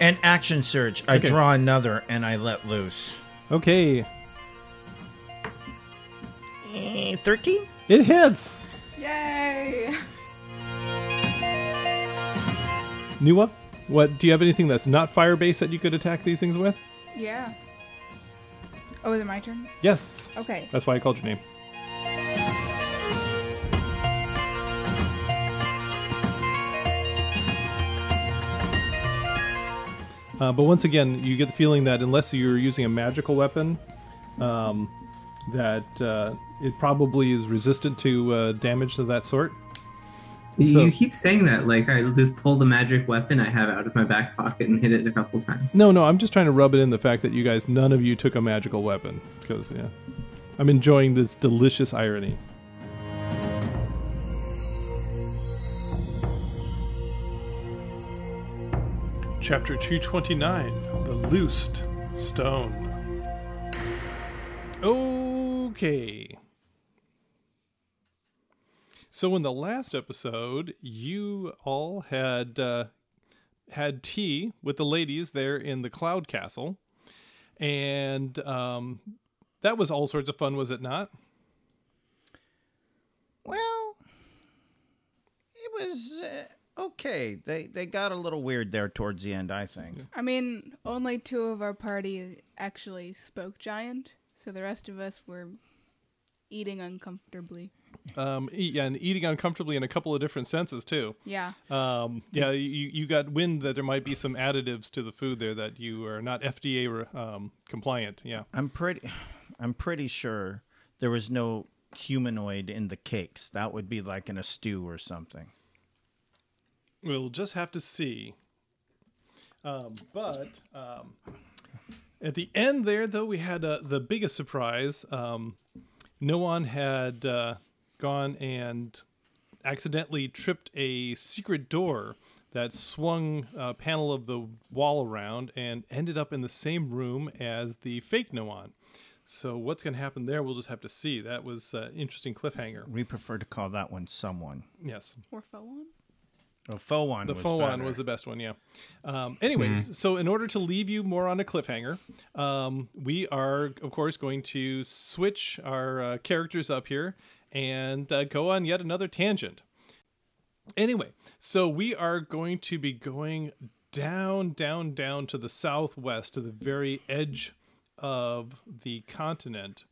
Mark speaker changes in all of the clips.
Speaker 1: And action surge. I
Speaker 2: Okay.
Speaker 1: draw another and I let loose.
Speaker 2: Okay,
Speaker 1: Eh, 13?
Speaker 2: it hits.
Speaker 3: Yay!
Speaker 2: Nua, what? Do you have anything that's not fire based that you could attack these things with?
Speaker 3: Yeah. Oh, is it my turn?
Speaker 2: Yes.
Speaker 3: Okay.
Speaker 2: That's why I called your name. Uh, but once again, you get the feeling that unless you're using a magical weapon, um, that uh, it probably is resistant to uh, damage of that sort. So-
Speaker 4: you keep saying that, like I just pull the magic weapon I have out of my back pocket and hit it a couple times.
Speaker 2: No, no, I'm just trying to rub it in the fact that you guys, none of you took a magical weapon. Because, yeah. I'm enjoying this delicious irony. Chapter 229 The Loosed Stone. Okay. So, in the last episode, you all had uh, had tea with the ladies there in the Cloud Castle, and um, that was all sorts of fun, was it not?
Speaker 1: Well, it was uh, okay. They they got a little weird there towards the end, I think.
Speaker 3: I mean, only two of our party actually spoke giant, so the rest of us were eating uncomfortably.
Speaker 2: Um, e- yeah, and eating uncomfortably in a couple of different senses too.
Speaker 3: Yeah.
Speaker 2: Um, yeah, you, you got wind that there might be some additives to the food there that you are not FDA um, compliant. Yeah.
Speaker 1: I'm pretty I'm pretty sure there was no humanoid in the cakes. That would be like in a stew or something.
Speaker 2: We'll just have to see. Um, but um, at the end there, though, we had uh, the biggest surprise. Um, no one had uh, gone and accidentally tripped a secret door that swung a panel of the wall around and ended up in the same room as the fake Noan. So what's going to happen there? We'll just have to see. That was an interesting cliffhanger.
Speaker 1: We prefer to call that one someone.
Speaker 2: Yes.
Speaker 3: Or Fowan?
Speaker 1: Oh, Fowan
Speaker 2: The
Speaker 1: was
Speaker 2: faux one
Speaker 1: better.
Speaker 2: was the best one, yeah. Um, anyways, so in order to leave you more on a cliffhanger, um, we are, of course, going to switch our uh, characters up here and uh, go on yet another tangent. Anyway, so we are going to be going down, down, down to the southwest, to the very edge of the continent.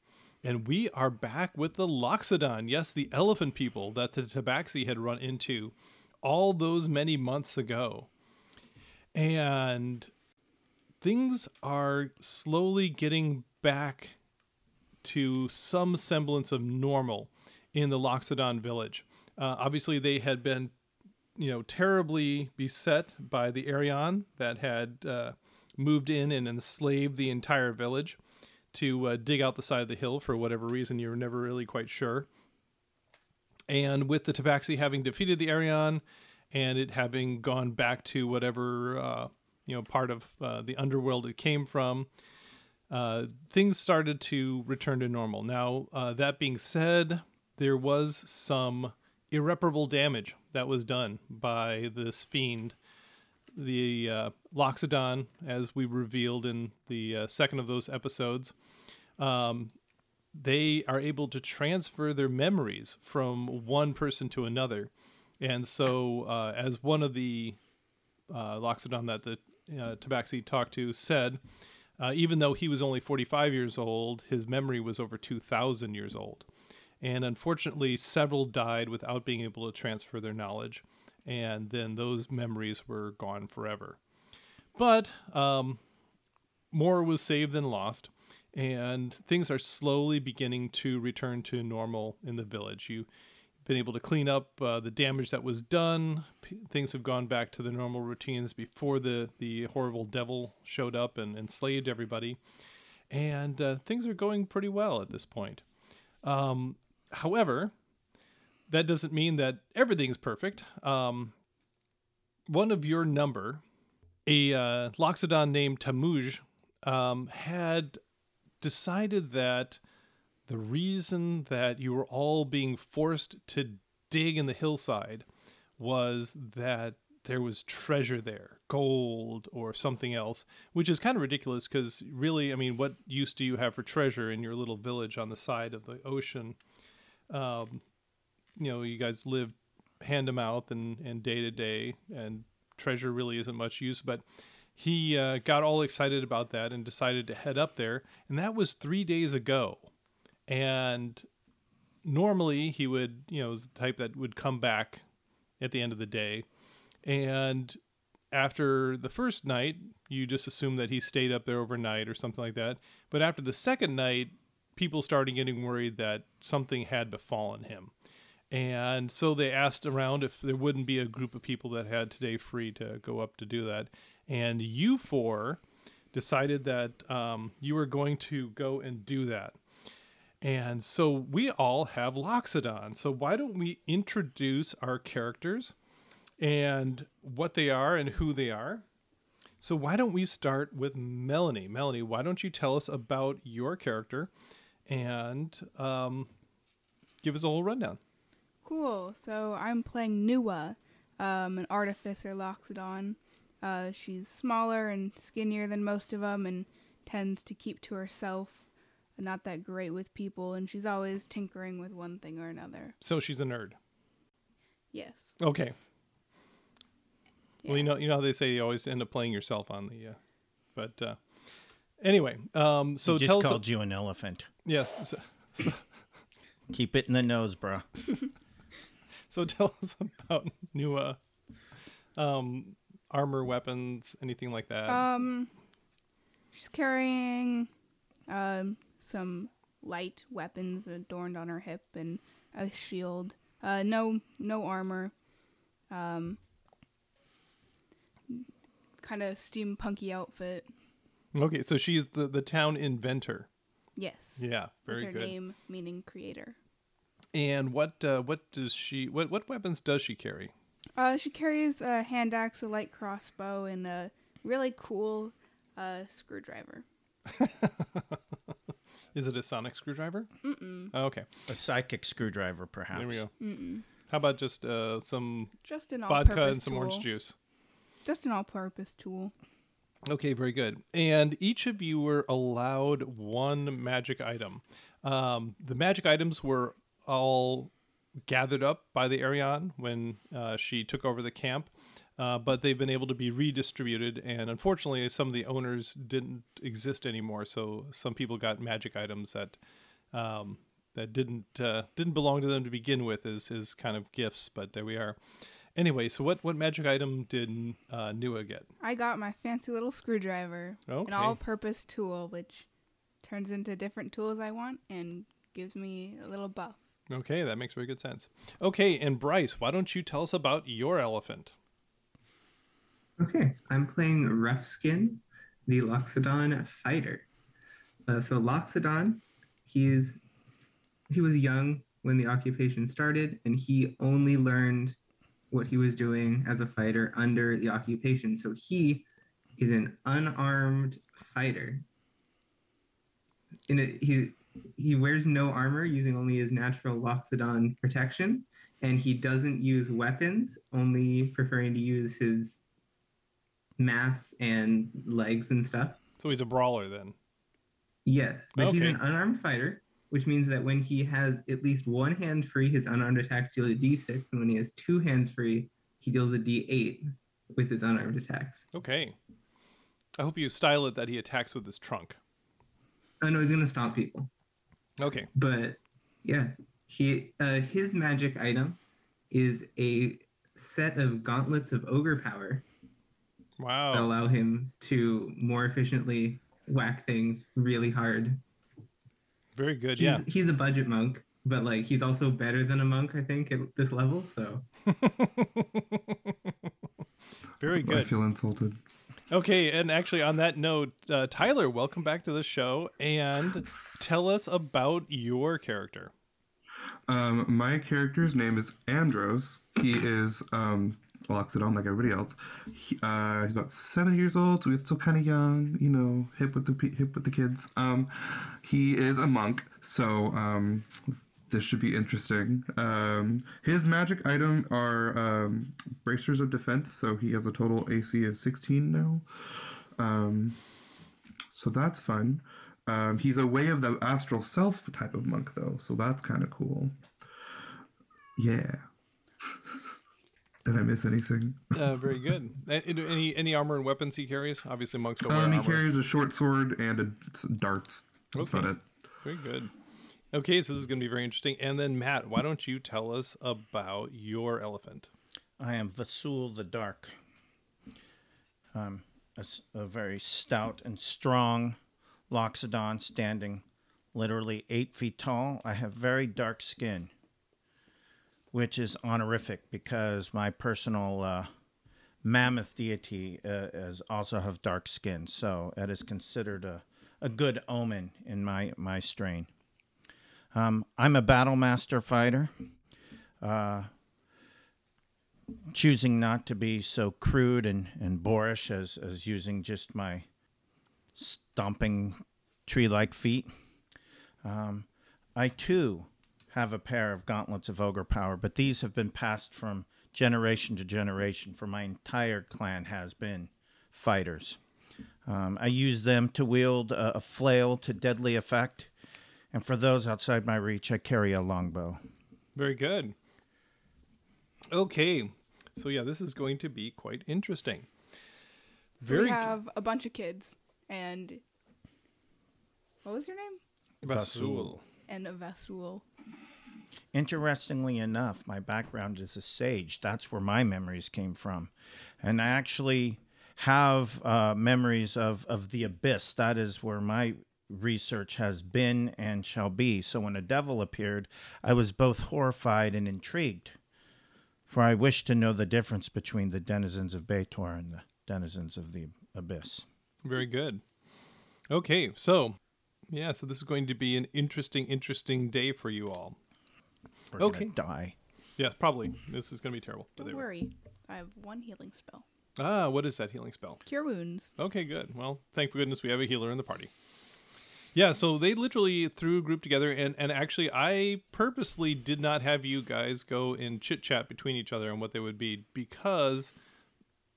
Speaker 2: And we are back with the Loxodon. Yes, the elephant people that the Tabaxi had run into all those many months ago. And things are slowly getting back to some semblance of normal in the Loxodon village. Uh, obviously, they had been, you know, terribly beset by the Arion that had uh, moved in and enslaved the entire village to uh, dig out the side of the hill for whatever reason You're never really quite sure. And with the Tabaxi having defeated the Arion and it having gone back to whatever uh, you know part of uh, the underworld it came from, uh, things started to return to normal. Now, uh, that being said, there was some irreparable damage that was done by this fiend. The uh, Loxodon, as we revealed in the uh, second of those episodes, um, they are able to transfer their memories from one person to another. And so, uh, as one of the uh, Loxodon that the uh, Tabaxi talked to said, uh, even though he was only 45 years old, his memory was over 2,000 years old. And unfortunately, several died without being able to transfer their knowledge. And then those memories were gone forever. But um, more was saved than lost and things are slowly beginning to return to normal in the village. You've been able to clean up uh, the damage that was done. P- things have gone back to the normal routines before the, the horrible devil showed up and enslaved everybody. And uh, things are going pretty well at this point. Um, however, that doesn't mean that everything's perfect. Um, one of your number, a uh, Loxodon named Tamuj, um, had decided that the reason that you were all being forced to dig in the hillside was that there was treasure there, gold or something else, which is kind of ridiculous because really, I mean, what use do you have for treasure in your little village on the side of the ocean? Um, you know, you guys live hand to mouth and, and day to day, and treasure really isn't much use. But he uh, got all excited about that and decided to head up there. And that was three days ago. And normally he would, you know, was the type that would come back at the end of the day. And after the first night, you just assume that he stayed up there overnight or something like that. But after the second night, people started getting worried that something had befallen him. And so they asked around if there wouldn't be a group of people that had today free to go up to do that. And you four decided that um, you were going to go and do that. And so we all have Loxodon. So why don't we introduce our characters and what they are and who they are? So why don't we start with Melanie? Melanie, why don't you tell us about your character and um, give us a whole rundown?
Speaker 3: Cool. So I'm playing Nua, um, an artificer Loxodon. Uh, she's smaller and skinnier than most of them and tends to keep to herself. Not that great with people, and she's always tinkering with one thing or another.
Speaker 2: So she's a nerd.
Speaker 3: Yes.
Speaker 2: Okay.
Speaker 3: Yeah.
Speaker 2: Well, you know, you know how they say you always end up playing yourself on the, uh, but uh, anyway. Um, so
Speaker 1: he
Speaker 2: tell
Speaker 1: just
Speaker 2: us.
Speaker 1: called you an elephant.
Speaker 2: yes. So,
Speaker 1: Keep it in the nose, bro.
Speaker 2: so tell us about new uh, um, armor, weapons, anything like that.
Speaker 3: Um, she's carrying um some light weapons adorned on her hip and a shield. Uh, no, no armor. Um, kind of steampunky outfit.
Speaker 2: okay, so she's the the town inventor.
Speaker 3: Yes.
Speaker 2: Yeah,
Speaker 3: With
Speaker 2: very
Speaker 3: her
Speaker 2: good.
Speaker 3: name meaning creator.
Speaker 2: And what uh, what does she what what weapons does she carry?
Speaker 3: Uh, she carries a hand axe, a light crossbow, and a really cool uh, screwdriver.
Speaker 2: Is it a sonic screwdriver? Mm-mm. Oh, okay,
Speaker 1: A psychic screwdriver, perhaps.
Speaker 2: there we go. How about just uh, some
Speaker 3: Just an
Speaker 2: vodka and some
Speaker 3: tool.
Speaker 2: orange juice?
Speaker 3: Just an all-purpose tool.
Speaker 2: Okay, very good. And each of you were allowed one magic item. Um, the magic items were all gathered up by the Arion when uh, she took over the camp, uh, but they've been able to be redistributed. And unfortunately, some of the owners didn't exist anymore, so some people got magic items that um, that didn't uh, didn't belong to them to begin with as as kind of gifts. But there we are. Anyway, so what what magic item did uh, Nua get?
Speaker 3: I got my fancy little screwdriver,
Speaker 2: Okay.
Speaker 3: an all-purpose tool, which turns into different tools I want and gives me a little buff.
Speaker 2: Okay, that makes very good sense. Okay, and Bryce, why don't you tell us about your elephant?
Speaker 4: Okay, I'm playing Roughskin, the Loxodon fighter. Uh, so Loxodon, he's he was young when the occupation started, and he only learned what he was doing as a fighter under the occupation. So he is an unarmed fighter. In it, he he wears no armor, using only his natural Loxodon protection, and he doesn't use weapons, only preferring to use his mass and legs and stuff.
Speaker 2: So he's a brawler then.
Speaker 4: Yes, but he's an unarmed fighter, which means that when he has at least one hand free, his unarmed attacks deal a d6, and when he has two hands free, he deals a d8 with his unarmed attacks.
Speaker 2: Okay. I hope you style it that he attacks with his trunk.
Speaker 4: Oh no, he's gonna stomp people.
Speaker 2: Okay.
Speaker 4: But yeah, he uh, his magic item is a set of gauntlets of ogre power
Speaker 2: Wow.
Speaker 4: that allow him to more efficiently whack things really hard.
Speaker 2: Very good.
Speaker 4: He's,
Speaker 2: Yeah.
Speaker 4: he's a budget monk, but like he's also better than a monk, I think, at this level. So
Speaker 2: Very good.
Speaker 5: I feel insulted.
Speaker 2: Okay, and actually on that note, uh, Tyler, welcome back to the show and tell us about your character.
Speaker 5: Um, my character's name is Andros. He is um, Loxodon like everybody else. He, uh, he's about seven years old, so he's still kind of young. You know, hip with the hip with the kids. Um, he is a monk, so um, this should be interesting. Um, his magic item are um, bracers of defense, so he has a total AC of 16 now. Um, so that's fun. Um, he's a way of the astral self type of monk, though, so that's kind of cool. Yeah. Did I miss anything?
Speaker 2: Uh, very good. Any any armor and weapons he carries? Obviously, monks don't wear
Speaker 5: Um, he
Speaker 2: armor.
Speaker 5: carries a short sword and a, darts. That's
Speaker 2: Okay.
Speaker 5: about it.
Speaker 2: Very good. Okay, so this is going to be very interesting. And then Matt, why don't you tell us about your elephant?
Speaker 1: I am Vasul the Dark. Um, a, a very stout and strong Loxodon, standing literally eight feet tall. I have very dark skin, which is honorific because my personal uh, mammoth deity uh, is also have dark skin. So it is considered a, a good omen in my, my strain. Um, I'm a battle master fighter choosing not to be so crude and, and boorish as, as using just my stomping tree like feet. Um, I too have a pair of gauntlets of ogre power, but these have been passed from generation to generation, for my entire clan has been fighters. Um, I use them to wield a, a flail to deadly effect, and for those outside my reach, I carry a longbow.
Speaker 2: Very good. Okay, so yeah, this is going to be quite interesting. Very
Speaker 3: we have a bunch of kids, and what was your name?
Speaker 2: Vasul.
Speaker 3: And a Vasul.
Speaker 1: Interestingly enough, my background is a sage. That's where my memories came from. And I actually have uh, memories of, of the abyss. That is where my research has been and shall be. So when a devil appeared, I was both horrified and intrigued. For I wished to know the difference between the denizens of Baator and the denizens of the abyss.
Speaker 2: Very good. Okay, so yeah, so this is going to be an interesting, interesting day for you all.
Speaker 1: We're
Speaker 2: Okay.
Speaker 1: die.
Speaker 2: Yes, probably. This is going to be terrible.
Speaker 3: Don't
Speaker 2: they will.
Speaker 3: worry, I have one healing spell.
Speaker 2: Ah, what is that healing spell?
Speaker 3: Cure wounds.
Speaker 2: Okay, good. Well, thank goodness we have a healer in the party. Yeah, so they literally threw a group together, and, and actually, I purposely did not have you guys go and chit chat between each other on what they would be because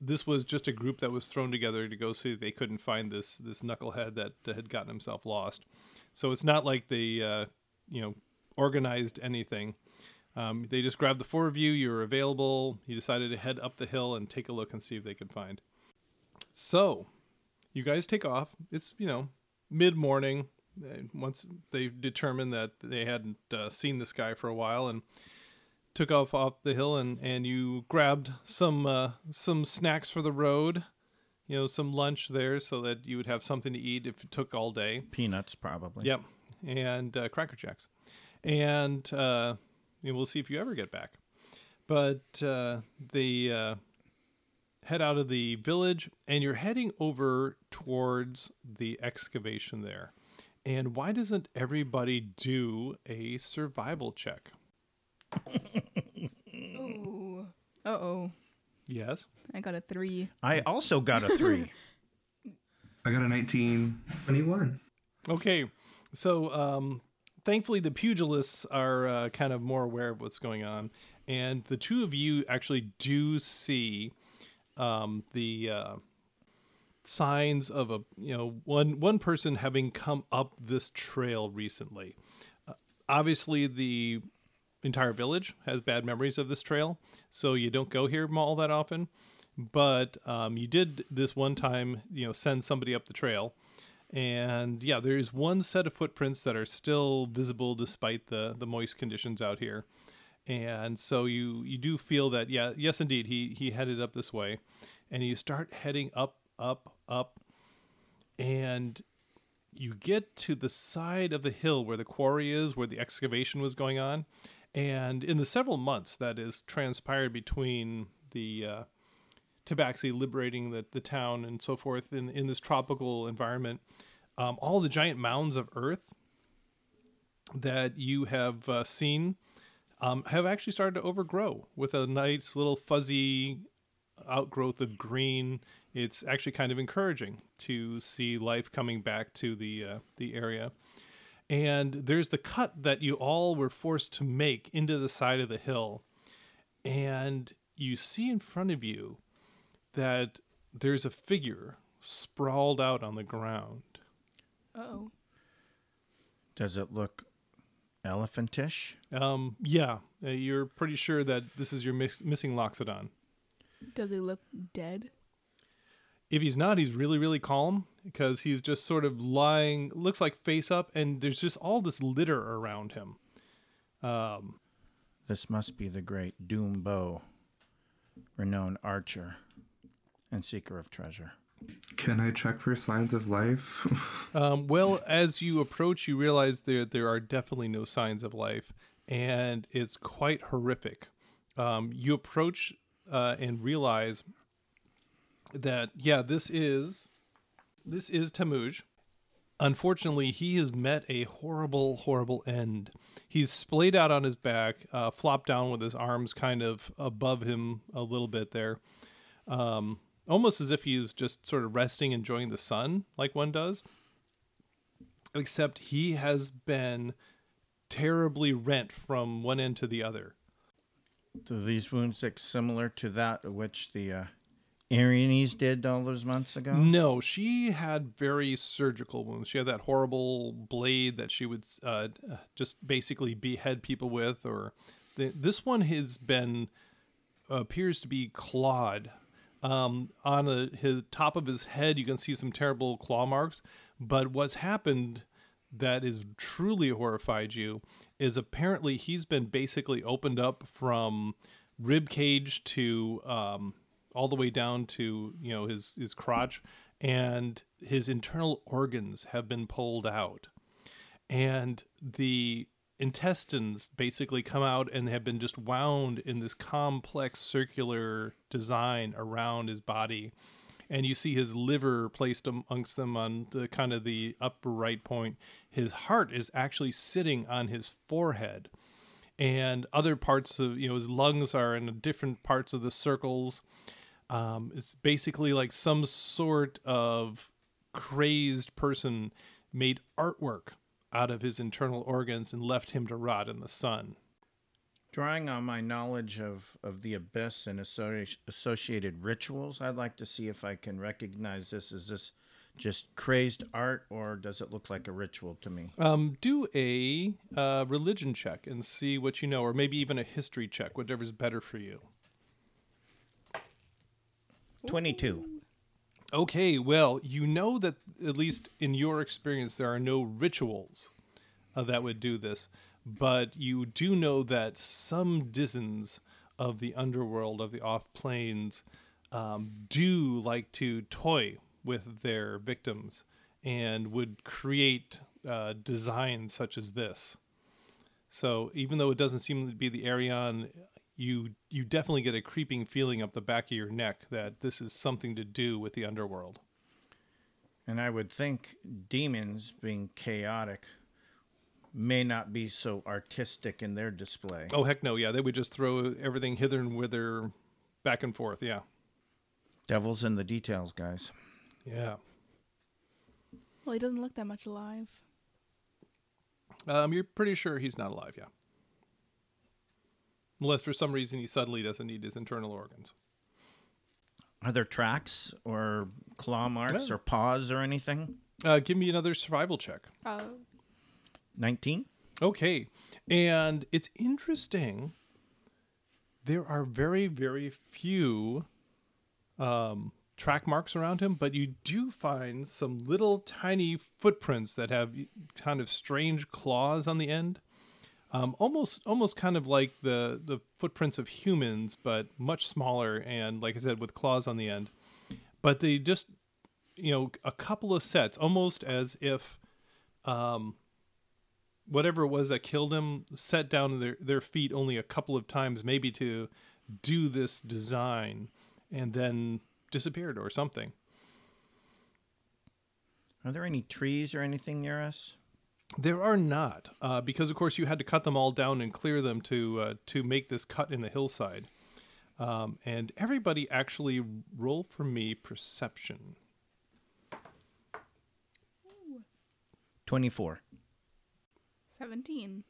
Speaker 2: this was just a group that was thrown together to go see they couldn't find this this knucklehead that had gotten himself lost. So it's not like they, uh, you know, organized anything. Um, they just grabbed the four of you. You were available. You decided to head up the hill and take a look and see if they could find. So, you guys take off. It's you know mid morning. Once they determined that they hadn't uh, seen this guy for a while and took off off the hill and and you grabbed some uh, some snacks for the road. You know some lunch there so that you would have something to eat if it took all day.
Speaker 1: Peanuts, probably.
Speaker 2: Yep, and uh, Cracker Jacks, and uh, we'll see if you ever get back. But uh, they uh, head out of the village, and you're heading over towards the excavation there. And why doesn't everybody do a survival check?
Speaker 3: Ooh. Uh oh.
Speaker 2: Yes.
Speaker 3: I got a three.
Speaker 1: I also got a three.
Speaker 5: I got a 19.
Speaker 4: 21.
Speaker 2: Okay, so um, thankfully the pugilists are uh, kind of more aware of what's going on, and the two of you actually do see um, the uh, signs of a you know one one person having come up this trail recently. Uh, obviously, the entire village has bad memories of this trail, so you don't go here all that often. But um, you did this one time, you know, send somebody up the trail, and yeah, there is one set of footprints that are still visible despite the the moist conditions out here. And so you you do feel that yeah, yes indeed, he he headed up this way. And you start heading up up up and you get to the side of the hill where the quarry is, where the excavation was going on. And in the several months that is transpired between the uh, Tabaxi liberating the, the town and so forth in, in this tropical environment, um, all the giant mounds of earth that you have uh, seen um, have actually started to overgrow with a nice little fuzzy outgrowth of green. It's actually kind of encouraging to see life coming back to the uh, the area. and there's the cut that you all were forced to make into the side of the hill and you see in front of you that there's a figure sprawled out on the ground
Speaker 3: Oh.
Speaker 1: Does it look elephantish?
Speaker 2: um yeah uh, you're pretty sure that this is your miss- missing loxodon
Speaker 3: Does he look dead?
Speaker 2: if he's not he's really really calm because he's just sort of lying looks like face up and there's just all this litter around him um
Speaker 1: This must be the great Doom Bow, renowned archer and seeker of treasure.
Speaker 5: Can I check for signs of life?
Speaker 2: Um, well, as you approach, you realize there there are definitely no signs of life, and it's quite horrific. Um, you approach uh, and realize that yeah, this is this is Tamuj. Unfortunately, he has met a horrible, horrible end. He's splayed out on his back, uh, flopped down with his arms kind of above him a little bit there, um, almost as if he was just sort of resting, enjoying the sun, like one does except he has been terribly rent from one end to the other.
Speaker 1: Do these wounds look similar to that which the uh, Arianes did all those months ago?
Speaker 2: No, she had very surgical wounds. She had that horrible blade that she would uh, just basically behead people with, or the, this one has been appears to be clawed. Um, on the, his top of his head, you can see some terrible claw marks. But what's happened that is truly horrified you is apparently he's been basically opened up from rib cage to um, all the way down to you know his his crotch, and his internal organs have been pulled out, and the intestines basically come out and have been just wound in this complex circular design around his body. And you see his liver placed amongst them on the kind of the upper right point. His heart is actually sitting on his forehead. And other parts of you know his lungs are in different parts of the circles. Um, it's basically like some sort of crazed person made artwork out of his internal organs and left him to rot in the sun
Speaker 1: Drawing on my knowledge of, of the abyss and associated rituals, I'd like to see if I can recognize this. Is this just crazed art or does it look like a ritual to me?
Speaker 2: um, do a uh, religion check and see what you know or maybe even a history check whatever's better for you
Speaker 1: 22.
Speaker 2: Okay, well, you know that at least in your experience, there are no rituals uh, that would do this, but you do know that some Dizens of the underworld, of the off planes, um, do like to toy with their victims and would create uh, designs such as this. So even though it doesn't seem to be the Arion, you you definitely get a creeping feeling up the back of your neck that this is something to do with the underworld.
Speaker 1: And I would think demons, being chaotic, may not be so artistic in their display.
Speaker 2: Oh heck no, yeah, they would just throw everything hither and whither, back and forth. Yeah,
Speaker 1: Devil's in the details, guys.
Speaker 2: yeah.
Speaker 3: Well, he doesn't look that much alive.
Speaker 2: Um, you're pretty sure he's not alive, yeah. Unless for some reason he suddenly doesn't need his internal organs.
Speaker 1: Are there tracks or claw marks
Speaker 2: No.
Speaker 1: or paws or anything?
Speaker 2: Uh, give me another survival check.
Speaker 3: Uh,
Speaker 1: 19?
Speaker 2: Okay. And it's interesting. There are very, very few um, track marks around him, but you do find some little tiny footprints that have kind of strange claws on the end. Um, almost, almost kind of like the the footprints of humans, but much smaller and, like I said, with claws on the end. But they just, you know, a couple of sets, almost as if um, whatever it was that killed him set down their, their feet only a couple of times maybe to do this design and then disappeared or something
Speaker 1: Are there any trees or anything near us?
Speaker 2: There are not uh, because of course you had to cut them all down and clear them to uh, to make this cut in the hillside um, and everybody actually roll for me perception
Speaker 1: 24.
Speaker 3: 17.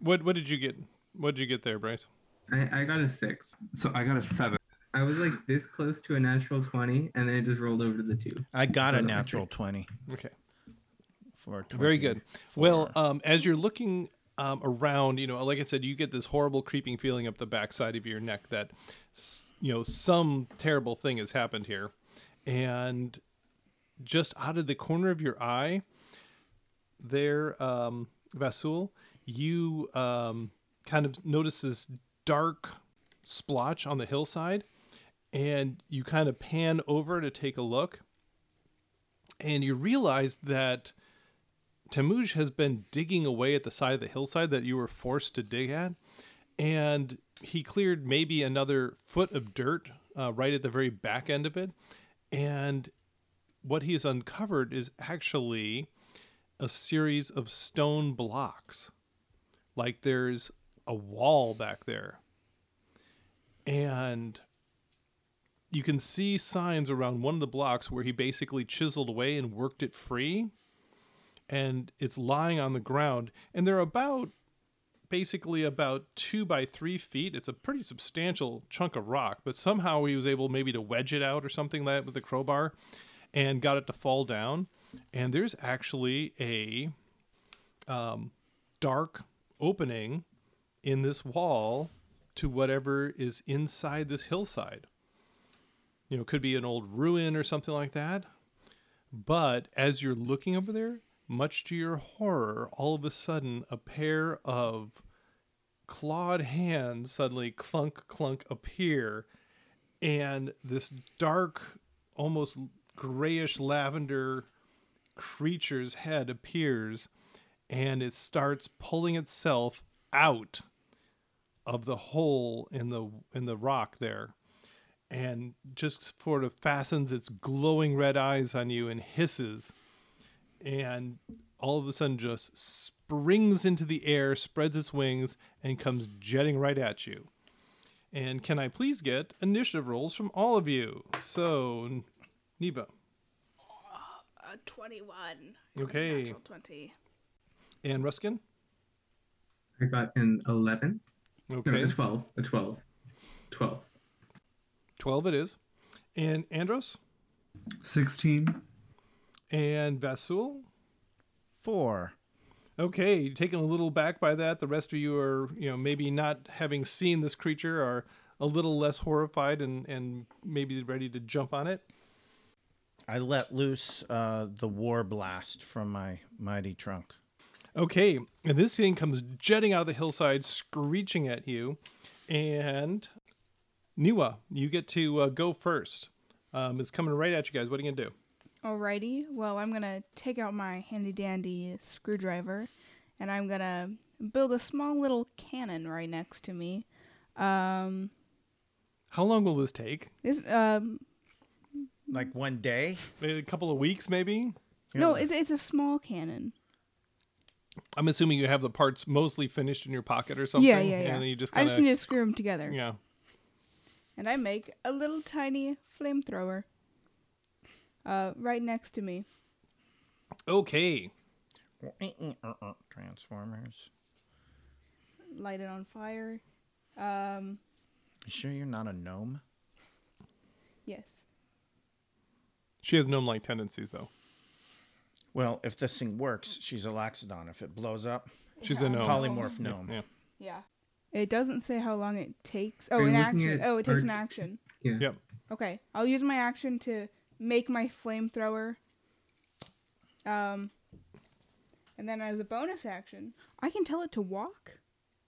Speaker 2: What what did you get? What did you get there, Bryce?
Speaker 4: I, I got a six.
Speaker 5: So I got a seven.
Speaker 4: I was like this close to a natural 20, and then it just rolled over to the two.
Speaker 1: I got a natural 20
Speaker 2: Okay.
Speaker 1: For 20.
Speaker 2: Very good. Well, um, as you're looking um, around, you know, like I said, you get this horrible creeping feeling up the backside of your neck that, you know, some terrible thing has happened here. And just out of the corner of your eye, there, um, Vasul, you um, kind of notice this dark splotch on the hillside, and you kind of pan over to take a look, and you realize that Tamuj has been digging away at the side of the hillside that you were forced to dig at, and he cleared maybe another foot of dirt uh, right at the very back end of it, and what he has uncovered is actually a series of stone blocks, like there's a wall back there, and you can see signs around one of the blocks where he basically chiseled away and worked it free and it's lying on the ground and they're about basically about two by three feet. It's a pretty substantial chunk of rock but somehow he was able maybe to wedge it out or something like that with a crowbar and got it to fall down. And there's actually a um, dark opening in this wall to whatever is inside this hillside. You know, could be an old ruin or something like that. But as you're looking over there, much to your horror, all of a sudden a pair of clawed hands suddenly clunk clunk appear and this dark almost grayish lavender creature's head appears and it starts pulling itself out of the hole in the in the rock there and just sort of fastens its glowing red eyes on you and hisses and all of a sudden just springs into the air spreads its wings and comes jetting right at you and can i please get initiative rolls from all of you so neva
Speaker 3: Uh, 21.
Speaker 2: Okay.
Speaker 3: Natural 20.
Speaker 2: and Roughskin
Speaker 4: I got an 11. No,
Speaker 2: okay
Speaker 4: a 12. A 12. 12.
Speaker 2: 12 it is and andros
Speaker 5: Sixteen.
Speaker 2: And vasul
Speaker 1: Four.
Speaker 2: Okay, you're taken a little back by that. The rest of you are, you know, maybe not having seen this creature are a little less horrified and, and maybe ready to jump on it.
Speaker 1: I let loose uh, the war blast from my mighty trunk.
Speaker 2: Okay, and this thing comes jetting out of the hillside, screeching at you. And Niwa, you get to uh, go first. Um, it's coming right at you guys. What are you going to do?
Speaker 3: Alrighty, well, I'm gonna take out my handy dandy screwdriver and I'm gonna build a small little cannon right next to me. Um,
Speaker 2: How long will this take?
Speaker 3: this, um,
Speaker 1: Like one day?
Speaker 2: Maybe a couple of weeks, maybe?
Speaker 3: no, it's, it's a small cannon.
Speaker 2: I'm assuming you have the parts mostly finished in your pocket or something.
Speaker 3: Yeah, yeah, yeah.
Speaker 2: And then you just
Speaker 3: I
Speaker 2: kind
Speaker 3: just
Speaker 2: of,
Speaker 3: need to screw them together.
Speaker 2: yeah.
Speaker 3: And I make a little tiny flamethrower uh, right next to me.
Speaker 2: Okay.
Speaker 1: Transformers.
Speaker 3: Light it on fire. Um,
Speaker 1: You sure you're not a gnome?
Speaker 3: yes.
Speaker 2: She has gnome like tendencies, though.
Speaker 1: Well, if this thing works, she's a Loxodon. If it blows up,
Speaker 2: She's a gnome.
Speaker 1: polymorph gnome.
Speaker 2: Yeah.
Speaker 3: Yeah. It doesn't say how long it takes. Oh,
Speaker 4: Are
Speaker 3: an action. Oh, it takes an action.
Speaker 4: Yeah.
Speaker 2: Yep.
Speaker 3: Okay, I'll use my action to make my flamethrower. Um, and then as a bonus action, I can tell it to walk.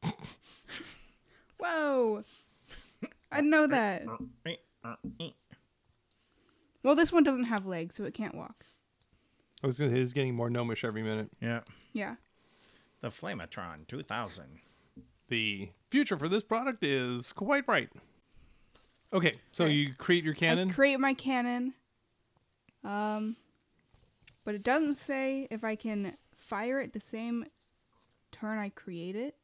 Speaker 3: Whoa! I didn't know that. Well, this one doesn't have legs, so it can't walk.
Speaker 2: I was gonna say, it's getting more gnomish every minute.
Speaker 1: Yeah.
Speaker 3: Yeah.
Speaker 1: The Flamatron 2000.
Speaker 2: The future for this product is quite bright. Okay, so
Speaker 3: Okay.
Speaker 2: you create your cannon.
Speaker 3: I create my cannon. Um, but it doesn't say if I can fire it the same turn I create it.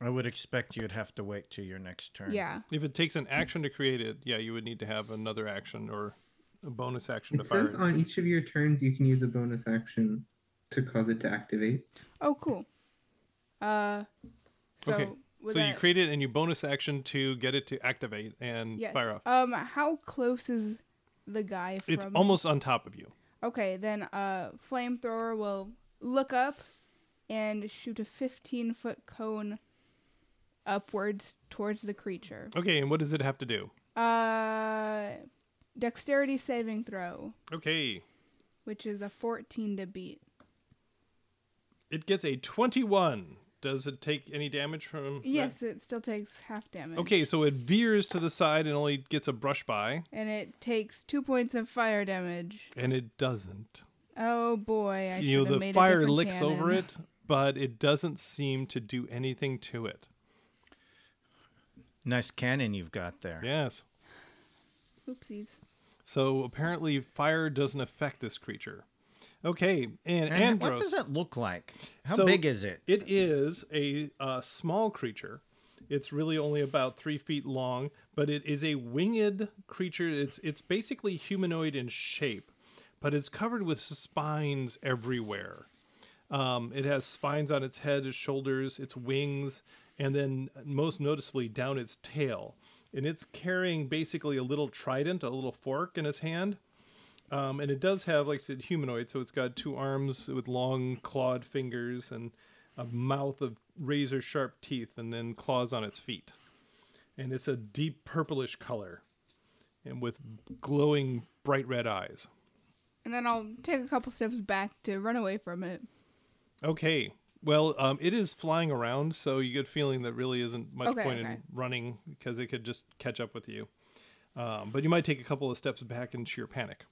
Speaker 1: I would expect you'd have to wait till your next turn.
Speaker 3: Yeah.
Speaker 2: if it takes an action to create it, yeah, you would need to have another action or a bonus action
Speaker 4: It
Speaker 2: to fire
Speaker 4: says
Speaker 2: it.
Speaker 4: on each of your turns you can use a bonus action to cause it to activate.
Speaker 3: Oh, cool. Uh, so
Speaker 2: Okay,
Speaker 3: with
Speaker 2: so you
Speaker 3: that-
Speaker 2: create it and you bonus action to get it to activate and
Speaker 3: yes.
Speaker 2: fire off.
Speaker 3: Um, how close is the guy from?
Speaker 2: It's almost on top of you.
Speaker 3: Okay, then uh, flamethrower will look up and shoot a 15 foot cone upwards towards the creature.
Speaker 2: Okay, and what does it have to do?
Speaker 3: Uh, dexterity saving throw,
Speaker 2: Okay,
Speaker 3: which is a 14 to beat.
Speaker 2: it gets a 21. Does it take any damage from that?
Speaker 3: Yes, it still takes half damage.
Speaker 2: Okay, so it veers to the side and only gets a brush by,
Speaker 3: And it takes two points of fire damage.
Speaker 2: and it doesn't.
Speaker 3: Oh boy, I
Speaker 2: you know,
Speaker 3: should have
Speaker 2: the
Speaker 3: made a
Speaker 2: fire licks
Speaker 3: cannon.
Speaker 2: over it, but it doesn't seem to do anything to it.
Speaker 1: Nice cannon you've got there.
Speaker 2: Yes.
Speaker 3: Oopsies.
Speaker 2: So apparently, fire doesn't affect this creature. Okay, and,
Speaker 1: And
Speaker 2: Andros.
Speaker 1: what does it look like? How
Speaker 2: So-
Speaker 1: big is it?
Speaker 2: It is a uh, small creature. It's really only about three feet long, but it is a winged creature. It's it's basically humanoid in shape, but it's covered with spines everywhere. Um, it has spines on its head, its shoulders, its wings, and then most noticeably down its tail. And it's carrying basically a little trident, a little fork in its hand. Um, and it does have, like I said, humanoid. So it's got two arms with long clawed fingers and a mouth of razor sharp teeth, and then claws on its feet. And it's a deep purplish color, and with glowing bright red eyes.
Speaker 3: And then I'll take a couple steps back to run away from it.
Speaker 2: Okay. Well, um, it is flying around, so you get a feeling that really isn't much
Speaker 3: Okay,
Speaker 2: point
Speaker 3: okay.
Speaker 2: in running because it could just catch up with you. Um, but you might take a couple of steps back into your panic.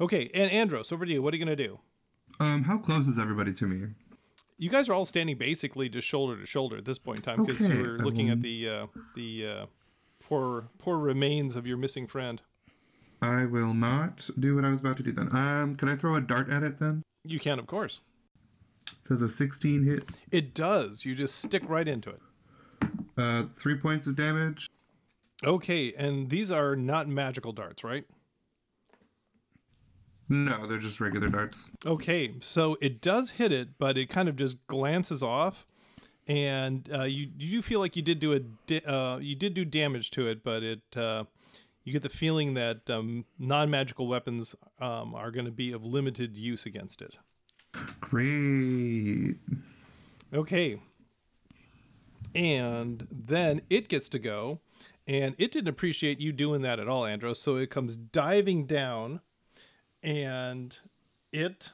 Speaker 2: Okay, and Andros, over to you. What are you going to do?
Speaker 5: Um, how close is everybody to me?
Speaker 2: You guys are all standing basically just shoulder to shoulder at this point in time because
Speaker 5: Okay,
Speaker 2: you were looking
Speaker 5: um,
Speaker 2: at the uh, the uh, poor poor remains of your missing friend.
Speaker 5: I will not do what I was about to do then. Um, can I throw a dart at it then?
Speaker 2: You can, of course.
Speaker 5: Does a 16 hit?
Speaker 2: It does. You just stick right into it.
Speaker 5: Uh, three points of damage.
Speaker 2: Okay, and these are not magical darts, right?
Speaker 5: No, they're just regular darts.
Speaker 2: Okay, so it does hit it, but it kind of just glances off, and uh, you you do feel like you did do a di- uh, you did do damage to it, but it uh, you get the feeling that um, non magical weapons um, are going to be of limited use against it.
Speaker 5: Great.
Speaker 2: Okay, and then it gets to go, and it didn't appreciate you doing that at all, Andros. So it comes diving down, and it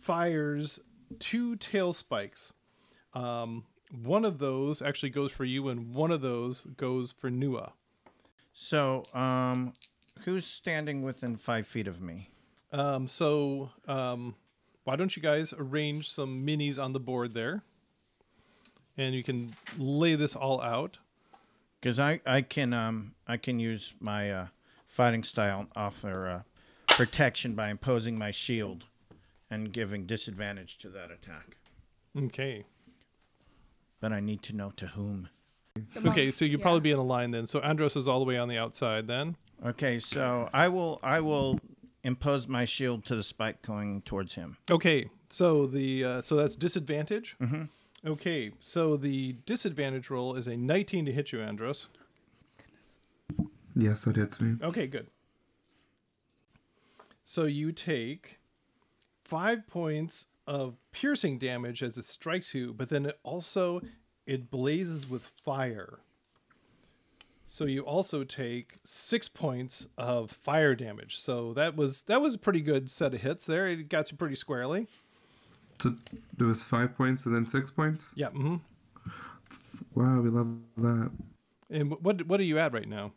Speaker 2: fires two tail spikes. Um, one of those actually goes for you, and one of those goes for Nua.
Speaker 1: So, um, who's standing within five feet of me?
Speaker 2: Um, so um, why don't you guys arrange some minis on the board there, and you can lay this all out.
Speaker 1: Because I, I can um I can use my uh, fighting style offer uh, protection by imposing my shield and giving disadvantage to that attack.
Speaker 2: Okay.
Speaker 1: But I need to know to whom.
Speaker 2: Okay, so you'll
Speaker 3: yeah.
Speaker 2: probably be in a line then. So Andros is all the way on the outside then.
Speaker 1: Okay, so I will I will impose my shield to the spike going towards him.
Speaker 2: Okay, so the uh, so that's disadvantage. Mm-hmm. Okay, so the disadvantage roll is a 19 to hit you, Andros.
Speaker 5: Yes, that hits me.
Speaker 2: Okay, good. So you take five points of piercing damage as it strikes you, but then it also it blazes with fire. So you also take six points of fire damage. So that was that was a pretty good set of hits there. It got you pretty squarely.
Speaker 5: So there was five points and then six points.
Speaker 2: Yeah. Mm-hmm.
Speaker 5: Wow, we love that.
Speaker 2: And what what are you at right now?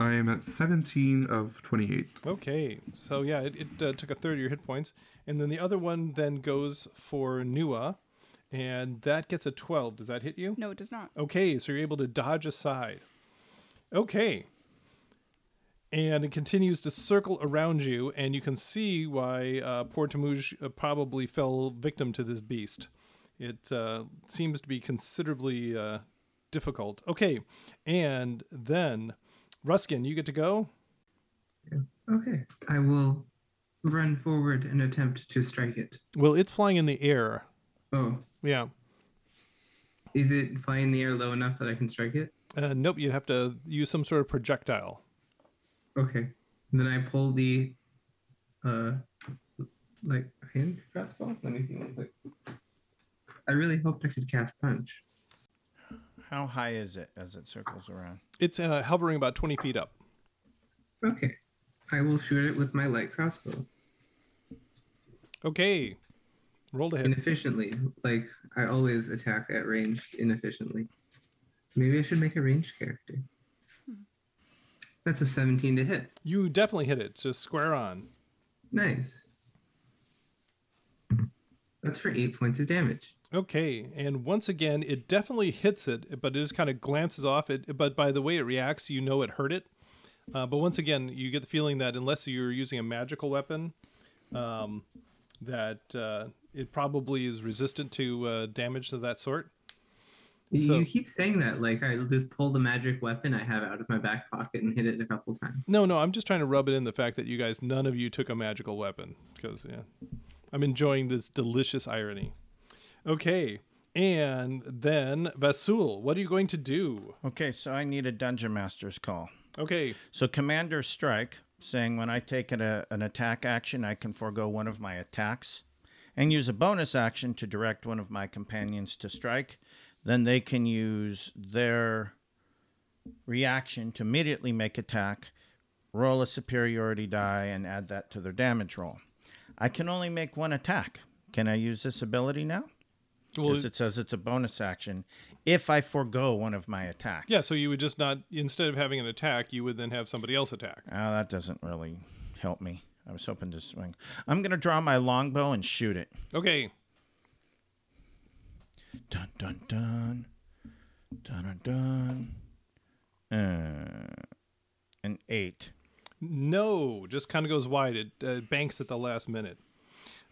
Speaker 5: I am at 17 of 28.
Speaker 2: Okay, so yeah, it, it uh, took a third of your hit points, and then the other one then goes for Nua, and that gets a twelve. Does that hit you?
Speaker 3: No, it does not.
Speaker 2: Okay, so you're able to dodge aside. Okay, and it continues to circle around you, and you can see why uh, poor Tamuj uh, probably fell victim to this beast. It uh, seems to be considerably uh, difficult. Okay, and then Roughskin, you get to go.
Speaker 4: Okay. I will run forward and attempt to strike it.
Speaker 2: Well, it's flying in the air.
Speaker 4: Oh,
Speaker 2: Yeah.
Speaker 4: is it flying in the air low enough that I can strike it?
Speaker 2: Uh, nope, you'd have to use some sort of projectile.
Speaker 4: Okay. Then I pull the uh like hand crossbow. Let me see one quick. I really hoped I could cast punch.
Speaker 1: How high is it as it circles around?
Speaker 2: It's uh, hovering about 20 feet up.
Speaker 4: Okay. I will shoot it with my light crossbow.
Speaker 2: Okay. Roll to hit.
Speaker 4: Inefficiently. Like I always attack at range inefficiently. Maybe I should make a ranged character. That's a 17 to hit.
Speaker 2: You definitely hit it. Just square on.
Speaker 4: Nice. That's for eight points of damage.
Speaker 2: Okay, and once again, it definitely hits it, but it just kind of glances off it. But by the way it reacts, you know it hurt it. Uh, but once again, you get the feeling that unless you're using a magical weapon, um, that uh, it probably is resistant to uh, damage of that sort. So-
Speaker 4: you keep saying that like I just pull the magic weapon I have out of my back pocket and hit it a couple times.
Speaker 2: No, no, I'm just trying to rub it in the fact that you guys, none of you took a magical weapon because yeah, I'm enjoying this delicious irony. Okay, and then Vasul, what are you going to do?
Speaker 1: Okay, so I need a dungeon master's call.
Speaker 2: Okay,
Speaker 1: So Commander Strike, saying when I take an, a, an attack action, I can forego one of my attacks and use a bonus action to direct one of my companions to strike. Then they can use their reaction to immediately make attack, roll a superiority die, and add that to their damage roll. I can only make one attack. Can I use this ability now?
Speaker 2: Well,
Speaker 1: Because it says it's a bonus action if I forego one of my attacks.
Speaker 2: yeah, so you would just not instead of having an attack, you would then have somebody else attack.
Speaker 1: Oh, that doesn't really help me. I was hoping to swing. I'm gonna draw my longbow and shoot it.
Speaker 2: Okay,
Speaker 1: Dun dun dun, dun dun dun. Uh, an eight.
Speaker 2: no, just kind of goes wide. It uh, banks at the last minute.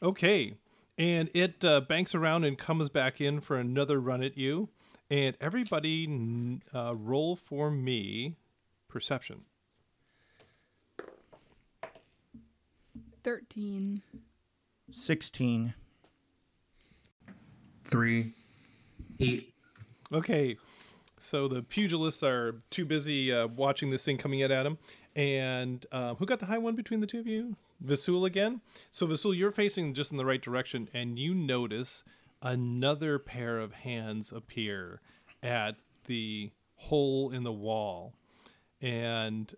Speaker 2: Okay, and it uh, banks around and comes back in for another run at you. And everybody, uh, roll for me perception.
Speaker 3: Thirteen.
Speaker 1: Sixteen.
Speaker 5: Three.
Speaker 4: Eight.
Speaker 2: Okay, so the pugilists are too busy uh, watching this thing coming in at him. And uh, who got the high one between the two of you? Vasul again. So Vasul, you're facing just in the right direction, and you notice another pair of hands appear at the hole in the wall, and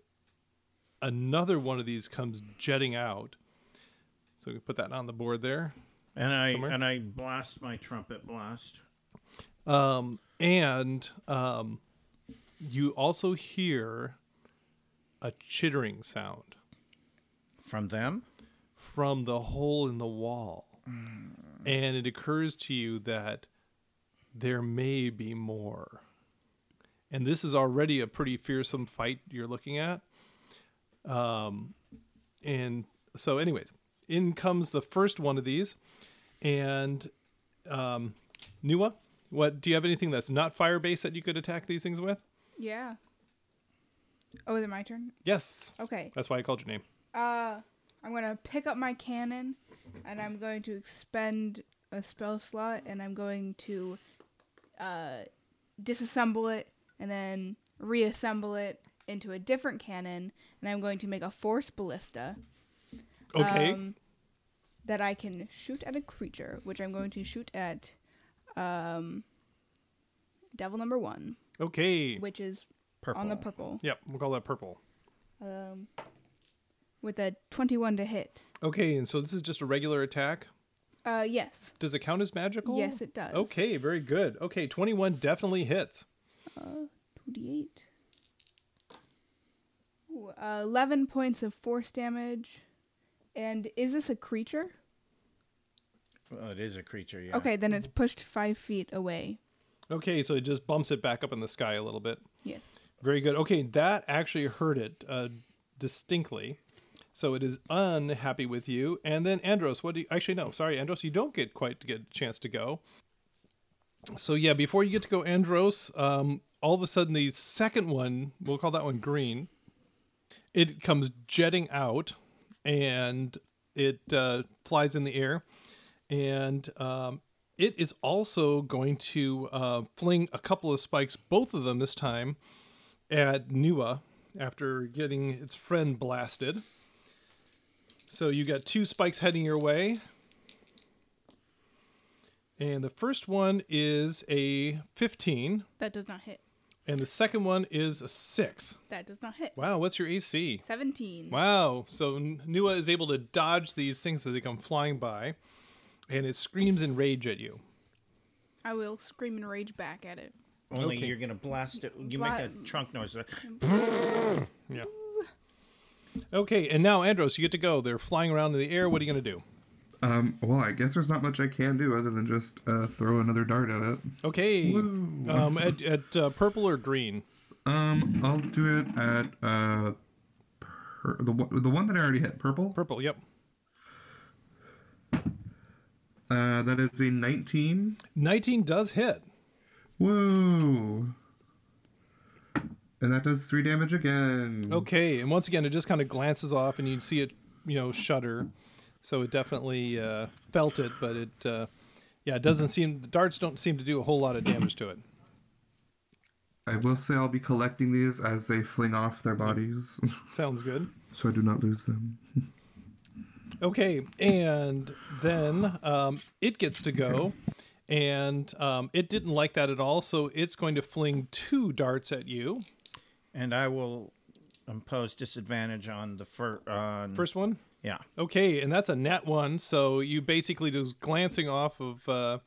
Speaker 2: another one of these comes jetting out. So we put that on the board there.
Speaker 1: And I
Speaker 2: Somewhere?
Speaker 1: and I blast my trumpet blast.
Speaker 2: Um, and um, you also hear a chittering sound
Speaker 1: From them?
Speaker 2: from the hole in the wall. And it occurs to you that there may be more. And this is already a pretty fearsome fight you're looking at. Um, and so, anyways, in comes the first one of these. And um, Nua, what do you have anything that's not fire based that you could attack these things with?
Speaker 3: Yeah. Oh, is it my turn?
Speaker 2: Yes.
Speaker 3: Okay.
Speaker 2: That's why I called your name.
Speaker 3: Uh, I'm gonna pick up my cannon, and I'm going to expend a spell slot, and I'm going to uh, disassemble it and then reassemble it into a different cannon, and I'm going to make a force ballista.
Speaker 2: Okay.
Speaker 3: um, that I can shoot at a creature, which I'm going to shoot at um, devil number one,
Speaker 2: okay.
Speaker 3: which is
Speaker 1: Purple.
Speaker 3: on the purple,
Speaker 2: Yep, we'll call that purple.
Speaker 3: um, with a 21 to hit.
Speaker 2: Okay, and so this is just a regular attack.
Speaker 3: Uh, yes.
Speaker 2: Does it count as magical?
Speaker 3: Yes, it does.
Speaker 2: Okay, very good. Okay, 21 definitely hits.
Speaker 3: Uh, 2d8. Ooh, uh, 11 points of force damage. And is this a creature?
Speaker 1: Well, it is a creature, yeah.
Speaker 3: Okay, then it's pushed five feet away.
Speaker 2: Okay, so it just bumps it back up in the sky a little bit.
Speaker 3: Yes.
Speaker 2: Very good. Okay, that actually hurt it uh, distinctly. So it is unhappy with you. And then Andros, what do you actually no, sorry, Andros, you don't get quite get a chance to go. So yeah, before you get to go, Andros, um, all of a sudden the second one, we'll call that one green, it comes jetting out and it uh, flies in the air, and um, it is also going to uh, fling a couple of spikes, both of them this time, at Nua after getting its friend blasted. So you got two spikes heading your way. And the first one is a 15,
Speaker 3: That does not hit.
Speaker 2: and the second one is a 6.
Speaker 3: That does not hit.
Speaker 2: Wow, what's your AC?
Speaker 3: 17.
Speaker 2: Wow. So N- Nua is able to dodge these things as they come flying by, and it screams in rage at you.
Speaker 3: I will scream and rage back at it.
Speaker 1: Only
Speaker 2: Okay.
Speaker 1: you're gonna blast it. You
Speaker 3: Bla-
Speaker 1: make a trunk noise.
Speaker 2: Yeah. Okay, and now Andros, you get to go. They're flying around in the air. What are you going to do?
Speaker 5: Um, well, I guess there's not much I can do other than just uh, throw another dart at it.
Speaker 2: Okay. Um, at at uh, purple or green?
Speaker 5: Um, I'll do it at uh, pur- the one- the one that I already hit, purple.
Speaker 2: Purple. Yep.
Speaker 5: Uh, that is a 19.
Speaker 2: 19 does hit.
Speaker 5: Whoa! And that does three damage again.
Speaker 2: Okay, and once again, it just kind of glances off, and you see it, you know, shudder. So it definitely uh, felt it, but it, uh, yeah, it doesn't seem. The darts don't seem to do a whole lot of damage to it.
Speaker 5: I will say I'll be collecting these as they fling off their bodies,
Speaker 2: Sounds good.
Speaker 5: so I do not lose them.
Speaker 2: Okay, and then um, it gets to go, and um, it didn't like that at all, so it's going to fling two darts at you.
Speaker 1: And I will impose disadvantage on the fir- on
Speaker 2: First one,
Speaker 1: Yeah.
Speaker 2: okay, and that's a net one, so you basically just glancing off of uh,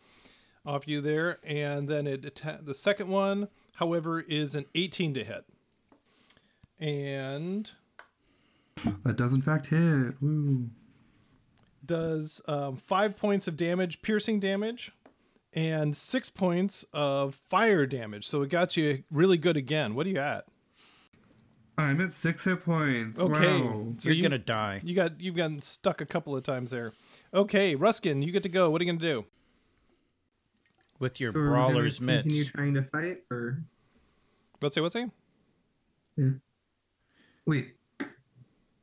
Speaker 2: off you there, and then it atta- the second one, however, is an 18 to hit, and
Speaker 5: That does in fact hit. Woo!
Speaker 2: does um, five points of damage, piercing damage, and six points of fire damage. So it got you really good again. What are you at?
Speaker 5: I'm at six hit points.
Speaker 2: Okay,
Speaker 5: Wow.
Speaker 2: so
Speaker 1: You're
Speaker 2: you,
Speaker 1: gonna die.
Speaker 2: you got you've gotten stuck a couple of times there. Okay, Roughskin, you get to go. What are you gonna do?
Speaker 1: With your
Speaker 4: So we're gonna Continue trying to fight, or
Speaker 2: What's say? What's say?
Speaker 4: wait?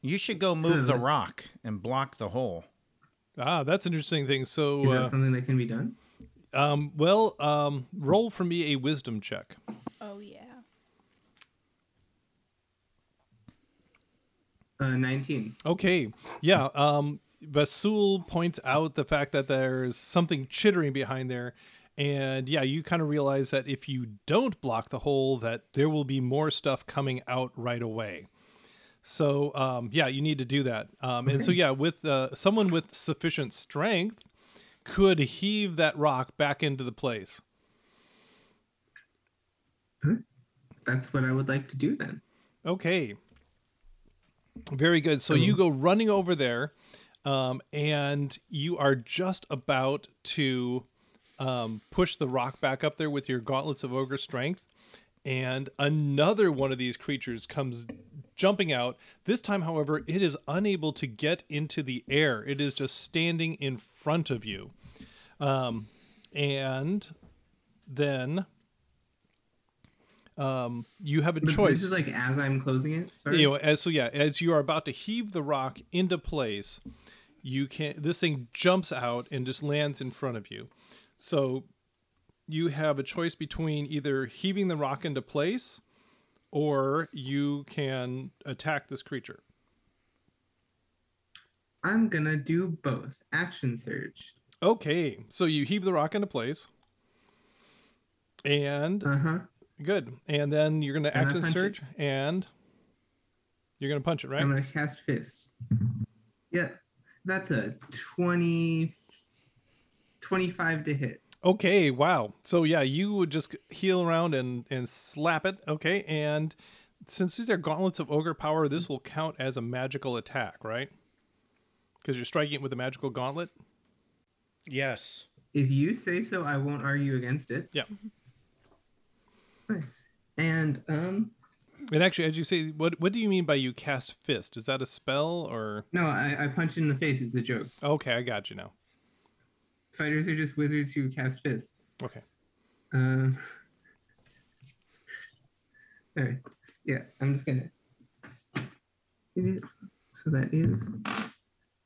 Speaker 1: You should go move the rock and block the hole.
Speaker 2: Ah, that's an interesting thing. So,
Speaker 4: Is that
Speaker 2: uh,
Speaker 4: something that can be done?
Speaker 2: um, well, um, roll for me a wisdom check.
Speaker 3: Oh, yeah.
Speaker 4: Uh, nineteen.
Speaker 2: Okay. Yeah. Um, Vasul points out the fact that there's something chittering behind there. And yeah, you kind of realize that if you don't block the hole, that there will be more stuff coming out right away. So um, yeah, you need to do that. Um, And so yeah, with uh, someone with sufficient strength, could heave that rock back into the place.
Speaker 4: That's what I would like to do then.
Speaker 2: Okay. Very good. So you go running over there, um, and you are just about to um, push the rock back up there with your gauntlets of ogre strength. And another one of these creatures comes jumping out. This time, however, it is unable to get into the air. It is just standing in front of you. Um, and then um, you have a
Speaker 4: But
Speaker 2: choice.
Speaker 4: This is like as I'm closing it. Sorry.
Speaker 2: you know as so yeah as you are about to heave the rock into place you can this thing jumps out and just lands in front of you so you have a choice between either heaving the rock into place or you can attack this creature
Speaker 4: I'm gonna do both. Action surge.
Speaker 2: okay so you heave the rock into place and
Speaker 4: Uh huh.
Speaker 2: Good and then you're going to
Speaker 4: And I
Speaker 2: action
Speaker 4: punch it.
Speaker 2: surge and you're going to punch it right
Speaker 4: I'm gonna cast fist. Yeah, that's a 20, 25 to hit.
Speaker 2: Okay, wow. So yeah, you would just heal around and and slap it. Okay, and since these are gauntlets of ogre power, this will count as a magical attack, right? Because you're striking it with a magical gauntlet.
Speaker 1: Yes.
Speaker 4: If you say so, I won't argue against it.
Speaker 2: Yeah.
Speaker 4: And um,
Speaker 2: And actually, as you say, what what do you mean by you cast fist? Is that a spell or?
Speaker 4: no, I, I punch in the face. It's a joke.
Speaker 2: Okay, I got you now.
Speaker 4: Fighters are just wizards who cast fist.
Speaker 2: Okay.
Speaker 4: Um. All right. Yeah, I'm just gonna. So that is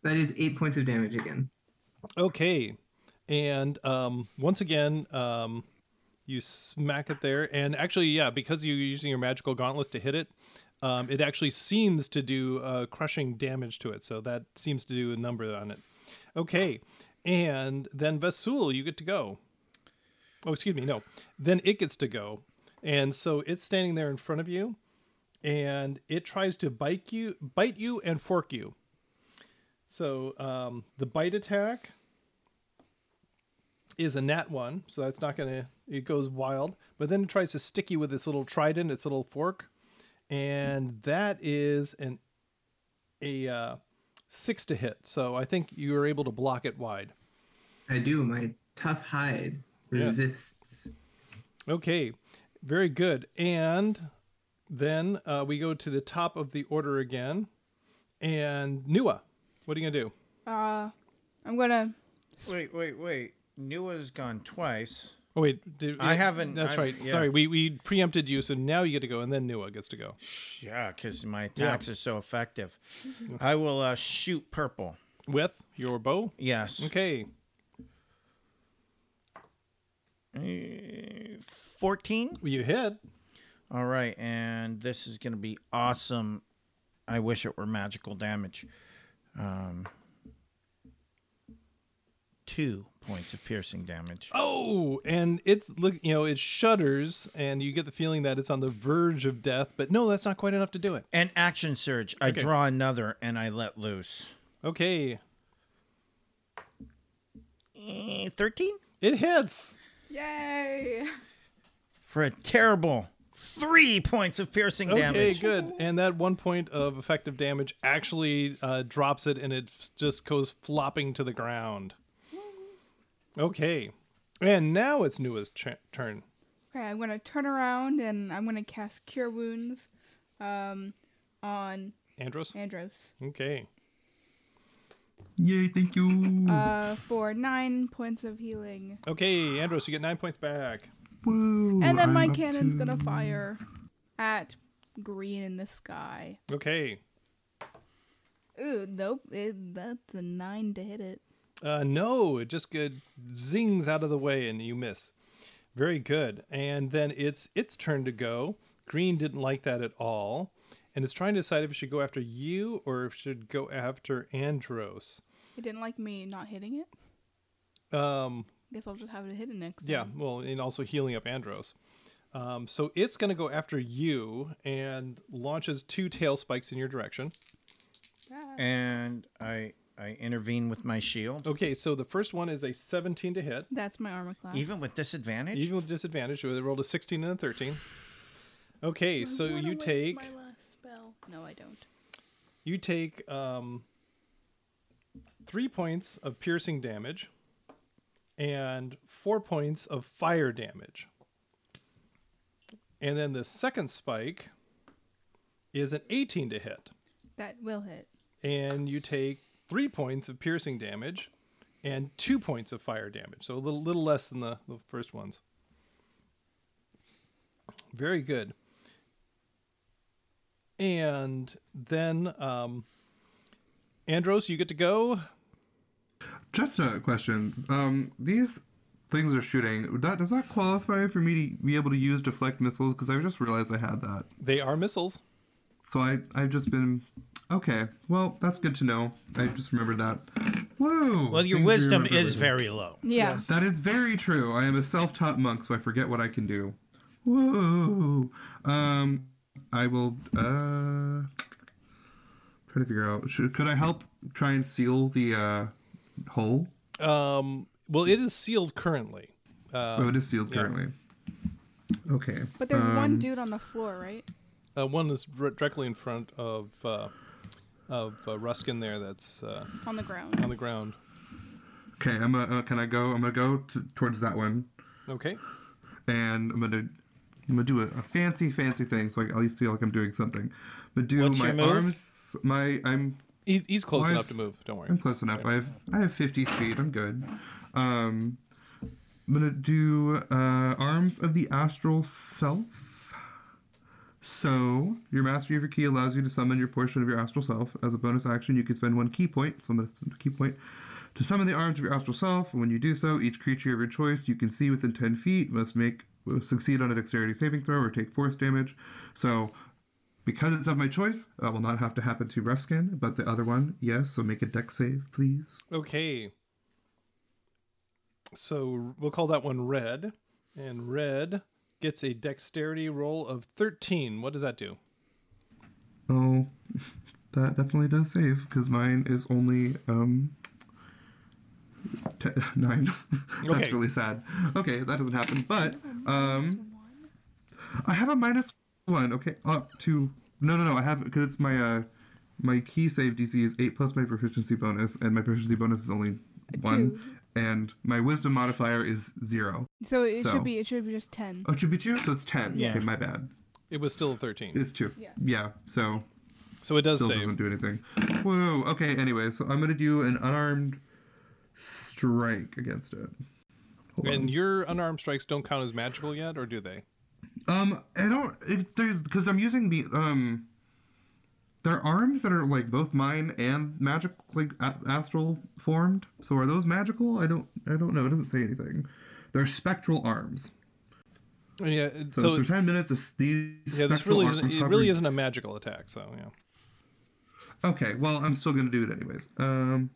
Speaker 4: That is eight points of damage again.
Speaker 2: Okay. And um, once again, um, you smack it there. And actually, yeah, because you're using your magical gauntlets to hit it, um, it actually seems to do uh, crushing damage to it. So that seems to do a number on it. Okay. And then Vasul, you get to go. Oh, excuse me. No. Then it gets to go. And so it's standing there in front of you and it tries to bite you, bite you and fork you. So um, the bite attack is a nat one, so that's not gonna. It goes wild, but then it tries to stick you with its little trident, its little fork, and that is an a uh, six to hit. So I think you are able to block it wide.
Speaker 4: I do. My tough hide
Speaker 2: Yeah.
Speaker 4: resists.
Speaker 2: Okay, very good. And then uh, we go to the top of the order again, and Nua, what are you gonna do?
Speaker 3: Uh, I'm gonna.
Speaker 1: Wait, wait, wait. Nua's gone twice.
Speaker 2: Oh wait, did,
Speaker 1: I haven't-
Speaker 2: That's
Speaker 1: I-
Speaker 2: right.
Speaker 1: yeah.
Speaker 2: Sorry, we we preempted you, so now you get to go, and then Nua gets to go.
Speaker 1: Yeah, because my attacks are so effective. I will uh, shoot purple.
Speaker 2: with your bow.
Speaker 1: Yes.
Speaker 2: Okay,
Speaker 1: Uh, 14?
Speaker 2: you hit.
Speaker 1: All right, and this is going to be awesome. I wish it were magical damage. Um, two points of piercing damage.
Speaker 2: Oh, and it look, you know, it shudders, and you get the feeling that it's on the verge of death. But no, that's not quite enough to do it.
Speaker 1: And action surge. I
Speaker 2: Okay.
Speaker 1: draw another and I let loose.
Speaker 2: Okay,
Speaker 1: Eh, 13?
Speaker 2: it hits.
Speaker 3: Yay!
Speaker 1: For a terrible three points of piercing
Speaker 2: Okay,
Speaker 1: damage.
Speaker 2: Okay, good. And that one point of effective damage actually uh, drops it, and it f- just goes flopping to the ground. Okay, and now it's Nua's ch- turn.
Speaker 3: Okay, I'm gonna turn around and I'm gonna cast Cure Wounds, um, on
Speaker 2: Andros.
Speaker 3: Andros.
Speaker 2: Okay.
Speaker 5: Yay! Thank you.
Speaker 3: Uh, for nine points of healing.
Speaker 2: Okay, Andros, you get nine points back.
Speaker 5: Woo!
Speaker 3: And then my
Speaker 5: I'm up
Speaker 3: cannon's
Speaker 5: to-
Speaker 3: gonna fire at green in the sky.
Speaker 2: Okay.
Speaker 3: Ooh, nope. It, that's a nine to hit it.
Speaker 2: Uh, no, it just good zings out of the way and you miss. Very good. And then it's its turn to go. Green didn't like that at all, and it's trying to decide if it should go after you or if it should go after Andros.
Speaker 3: It didn't like me not hitting it.
Speaker 2: Um, I
Speaker 3: Guess I'll just have it hit it next
Speaker 2: yeah,
Speaker 3: time.
Speaker 2: well, and also healing up Andros. Um, so it's going to go after you and launches two tail spikes in your direction.
Speaker 3: Yeah.
Speaker 1: And I I intervene with my shield.
Speaker 2: Okay, so the first one is a 17 to hit.
Speaker 3: That's my armor class.
Speaker 1: Even with disadvantage?
Speaker 2: Even with disadvantage, they rolled a 16 and a 13. Okay, so
Speaker 3: I wanna
Speaker 2: you
Speaker 3: waste
Speaker 2: take
Speaker 3: my last spell. No, I don't.
Speaker 2: you take um, three points of piercing damage and four points of fire damage. And then the second spike is an 18 to hit,
Speaker 3: That will hit.
Speaker 2: and you take three points of piercing damage and two points of fire damage. So a little little less than the, the first ones. Very good. And then um, Andros, you get to go.
Speaker 5: Just a question. Um, these things are shooting. That does that qualify for me to be able to use deflect missiles? Because I just realized I had that.
Speaker 2: They are missiles.
Speaker 5: So I I've just been okay. Well, that's good to know. I just remembered that. Whoa.
Speaker 1: well, your
Speaker 5: things you
Speaker 1: wisdom
Speaker 5: remember
Speaker 1: is
Speaker 5: later.
Speaker 1: very low.
Speaker 3: Yeah.
Speaker 2: Yes.
Speaker 5: That is very true. I am a self-taught monk, so I forget what I can do. Whoa. Um, I will uh try to figure out. Should, could I help try and seal the uh hole?
Speaker 2: Um, well, it is sealed currently. Uh,
Speaker 5: oh, it is sealed
Speaker 2: yeah.
Speaker 5: currently. Okay.
Speaker 3: But there's one
Speaker 5: um,
Speaker 3: dude on the floor, right?
Speaker 2: Uh, one is r- directly in front of uh, of uh, Roughskin there. That's uh,
Speaker 3: On the ground.
Speaker 2: on the ground.
Speaker 5: Okay, I'm gonna. Uh, can I go? I'm gonna go to, towards that one,
Speaker 2: Okay.
Speaker 5: and I'm gonna. I'm gonna do a, a fancy, fancy thing, so I at least feel like I'm doing something. I'm gonna do
Speaker 1: What's
Speaker 5: my
Speaker 1: your move?
Speaker 5: arms. My I'm
Speaker 2: He's, he's close
Speaker 5: Well,
Speaker 2: enough
Speaker 5: I've-
Speaker 2: to move. Don't worry.
Speaker 5: I'm close enough. I have I have 50 speed. I'm good. Um, I'm gonna do uh, arms of the astral self. So, your mastery of your ki allows you to summon your portion of your astral self. As a bonus action, you can spend one ki point, spend a ki point, to summon the arms of your astral self. When you do so, each creature of your choice you can see within 10 feet must make succeed on a dexterity saving throw or take force damage. So, because it's of my choice, that will not have to happen to Roughskin, but the other one, yes. So make a dex save, please.
Speaker 2: Okay. So we'll call that one red. And red gets a dexterity roll of 13. What does that do?
Speaker 5: Oh, that definitely does save because mine is only um te- nine. That's
Speaker 2: Okay.
Speaker 5: really sad. Okay, that doesn't happen. But um, I have a minus one. Okay, up to no, no, no. I have because it's my uh my ki save DC is eight plus my proficiency bonus, and my proficiency bonus is only one,
Speaker 3: Two.
Speaker 5: And my wisdom modifier is zero.
Speaker 3: So it
Speaker 5: So-
Speaker 3: should be it should be just ten.
Speaker 5: Oh, it should be two, so it's ten.
Speaker 1: Yeah.
Speaker 5: Okay, my bad.
Speaker 2: It was still a 13.
Speaker 5: It's two.
Speaker 3: Yeah.
Speaker 5: Yeah. So
Speaker 2: So it does
Speaker 5: still
Speaker 2: save.
Speaker 5: doesn't do anything. Whoa. Okay. Anyway, so I'm gonna do an unarmed strike against it. Hold
Speaker 2: And
Speaker 5: on.
Speaker 2: your unarmed strikes don't count as magical yet, or do they?
Speaker 5: Um, I don't. It, there's because I'm using the um. There are arms that are like both mine and magic, like a- astral formed. So are those magical? I don't. I don't know. It doesn't say anything. They're spectral arms.
Speaker 2: Yeah.
Speaker 5: So,
Speaker 2: So,
Speaker 5: for ten minutes, it's these.
Speaker 2: yeah, this really isn't, it really isn't a magical attack. So yeah.
Speaker 5: Okay, well, I'm still gonna do it anyways. Um,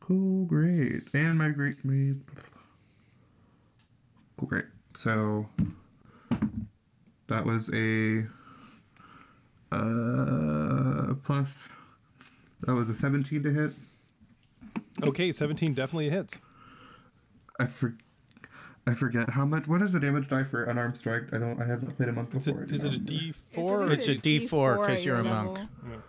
Speaker 5: cool, great, and my great, my cool, great. So that was a uh plus. That was a 17 to hit.
Speaker 2: Okay, 17 definitely hits.
Speaker 5: I for, I forget how much. What is the damage die for unarmed strike? I don't. I haven't played a monk
Speaker 2: Is
Speaker 5: before.
Speaker 2: it
Speaker 5: I
Speaker 2: is
Speaker 5: do
Speaker 2: it a
Speaker 5: not know.
Speaker 2: D4?
Speaker 1: It's a
Speaker 2: D
Speaker 1: four
Speaker 3: because
Speaker 1: you're a monk.
Speaker 3: level.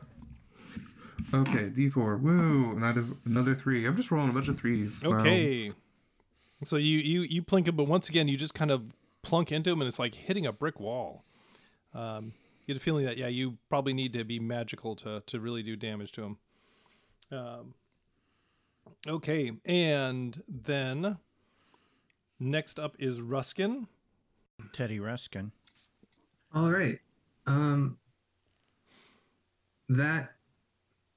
Speaker 5: Okay, D4. Woo, and that is another three. I'm just rolling a bunch of threes. Wow.
Speaker 2: Okay. So you you you plink him, but once again you just kind of plunk into him, and it's like hitting a brick wall. Um, you get a feeling that yeah, you probably need to be magical to to really do damage to him. Um, okay, and then next up is Roughskin.
Speaker 1: Teddy Ruskin.
Speaker 4: All right. Um, that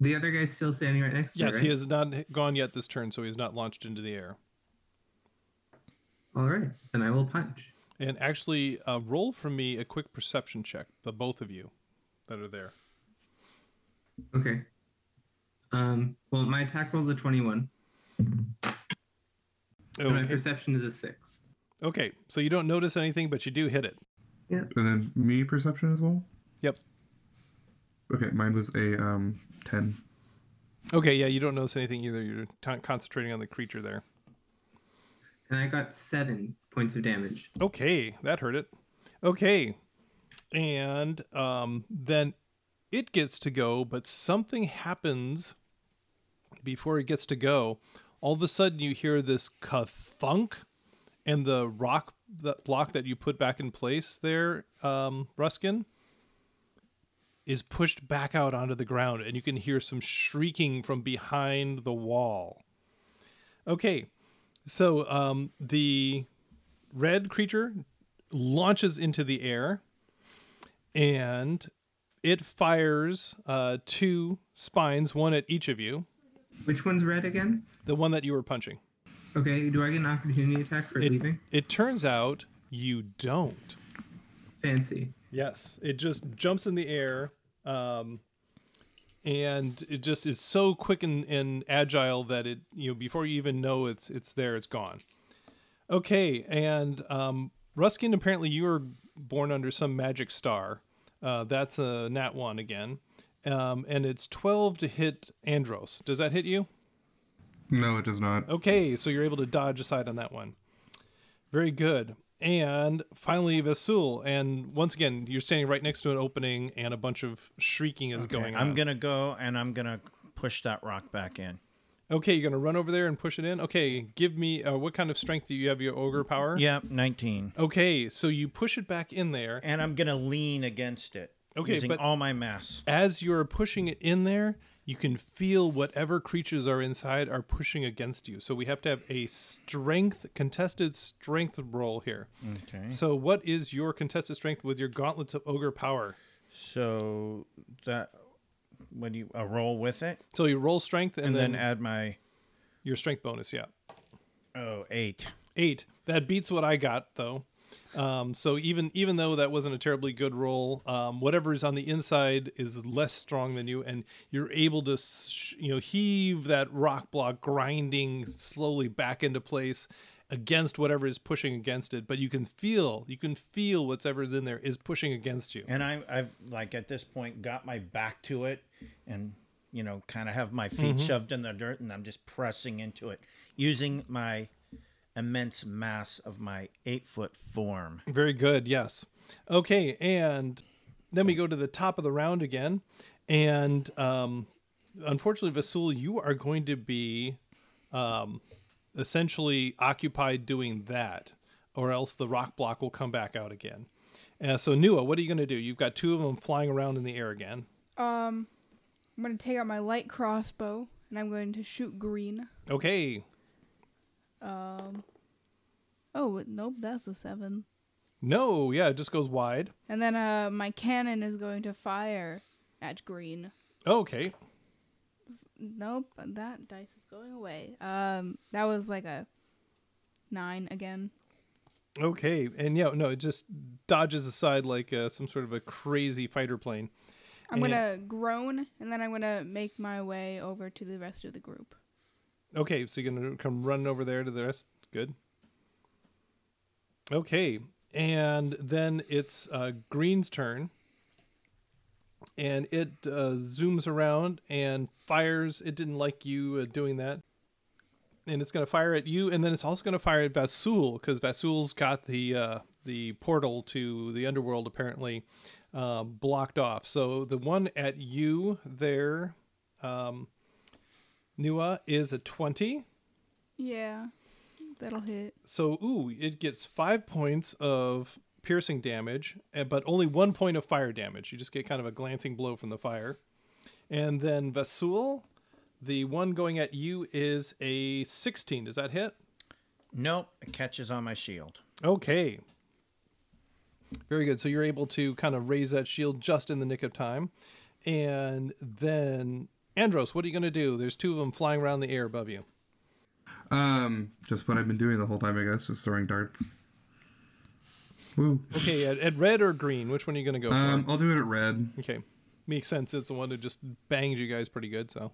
Speaker 4: the other guy's still standing right next to
Speaker 2: Yes,
Speaker 4: her.
Speaker 2: he
Speaker 4: right?
Speaker 2: has not gone yet this turn, so he's not launched into the air.
Speaker 4: All right, then I will punch.
Speaker 2: And actually, uh, roll for me a quick perception check, the both of you that are there.
Speaker 4: Okay. Um. Well, my attack roll's a twenty-one, and my perception is a six.
Speaker 2: Okay, so you don't notice anything, but you do hit it. Yep.
Speaker 5: And then me perception as well.
Speaker 2: Yep.
Speaker 5: Okay, mine was a um ten.
Speaker 2: Okay, yeah, you don't notice anything either. You're t- concentrating on the creature there.
Speaker 4: And I got seven points of damage.
Speaker 2: Okay, that hurt it. Okay, and um, then it gets to go, but something happens before it gets to go. All of a sudden, you hear this ka-thunk, and the rock that block that you put back in place there, um, Roughskin, is pushed back out onto the ground, and you can hear some shrieking from behind the wall. Okay, so um, the red creature launches into the air and it fires uh, two spines, one at each of you.
Speaker 4: Which one's red again?
Speaker 2: The one that you were punching.
Speaker 4: Okay. Do I get an opportunity attack for
Speaker 2: It,
Speaker 4: leaving?
Speaker 2: it turns out you don't.
Speaker 4: Fancy.
Speaker 2: Yes, it just jumps in the air, um, and it just is so quick and, and agile that it you know before you even know it's it's there, it's gone. Okay, and um, Roughskin, apparently you were born under some magic star. Uh, that's a nat one again, um, and it's twelve to hit Andros. Does that hit you?
Speaker 5: No, it does not.
Speaker 2: Okay, so you're able to dodge aside on that one. Very good. And finally, Vasul. And once again, you're standing right next to an opening, and a bunch of shrieking is going on.
Speaker 1: I'm gonna go and I'm gonna push that rock back in.
Speaker 2: Okay, you're gonna run over there and push it in. Okay, give me uh, what kind of strength do you have? Your ogre power.
Speaker 1: Yep, 19.
Speaker 2: Okay, so you push it back in there.
Speaker 1: And I'm gonna lean against it.
Speaker 2: Okay,
Speaker 1: using
Speaker 2: but-
Speaker 1: all my mass.
Speaker 2: As you're pushing it in there, you can feel whatever creatures are inside are pushing against you. So we have to have a strength contested strength roll here.
Speaker 1: Okay.
Speaker 2: So what is your contested strength with your gauntlets of ogre power?
Speaker 1: So that when you a roll with it,
Speaker 2: So you roll strength and,
Speaker 1: and,
Speaker 2: then,
Speaker 1: then add my
Speaker 2: your strength bonus. Yeah,
Speaker 1: oh eight.
Speaker 2: eight. That beats what I got though. Um, so even even though that wasn't a terribly good roll, um, whatever is on the inside is less strong than you, and you're able to you know heave that rock block grinding slowly back into place against whatever is pushing against it. But you can feel you can feel whatever's in there is pushing against you.
Speaker 1: And I, I've like at this point got my back to it, and you know, kind of have my feet shoved in the dirt, and I'm just pressing into it using my immense mass of my eight foot form.
Speaker 2: Very good. Yes. Okay, and then we go to the top of the round again, and um, unfortunately, Vasul, you are going to be um, essentially occupied doing that, or else the rock block will come back out again. Uh, so, Nua, what are you going to do? You've got two of them flying around in the air again.
Speaker 3: Um, I'm gonna take out my light crossbow and I'm going to shoot green.
Speaker 2: Okay.
Speaker 3: Um. Oh nope, that's a seven.
Speaker 2: No, yeah, it just goes wide.
Speaker 3: And then uh, my cannon is going to fire at green.
Speaker 2: Okay.
Speaker 3: Nope, that dice is going away. Um, that was like a nine again.
Speaker 2: Okay. And yeah, no, it just dodges aside like uh, some sort of a crazy fighter plane.
Speaker 3: I'm
Speaker 2: And-
Speaker 3: gonna groan and then I'm gonna make my way over to the rest of the group.
Speaker 2: Okay, so you're gonna come running over there to the rest. Good. Okay, and then it's uh, Green's turn, and it uh, zooms around and fires. It didn't like you uh, doing that, and it's gonna fire at you, and then it's also gonna fire at Vasul because Vasul's got the uh, the portal to the underworld apparently um, blocked off. So the one at you there. Um, Nua is a 20.
Speaker 3: Yeah, that'll hit.
Speaker 2: So, ooh, it gets five points of piercing damage, eh, but only one point of fire damage. You just get kind of a glancing blow from the fire. And then Vasul, the one going at you is a 16. Does that hit?
Speaker 1: Nope, it catches on my shield.
Speaker 2: Okay. Very good. So you're able to kind of raise that shield just in the nick of time. And then, Andros, what are you going to do? There's two of them flying around the air above you.
Speaker 5: Um, just what I've been doing the whole time, I guess, just throwing darts. Woo.
Speaker 2: Okay, at, at red or green, which one are you going to go for?
Speaker 5: Um, I'll do it at red.
Speaker 2: Okay. Makes sense. It's the one that just banged you guys pretty good, so.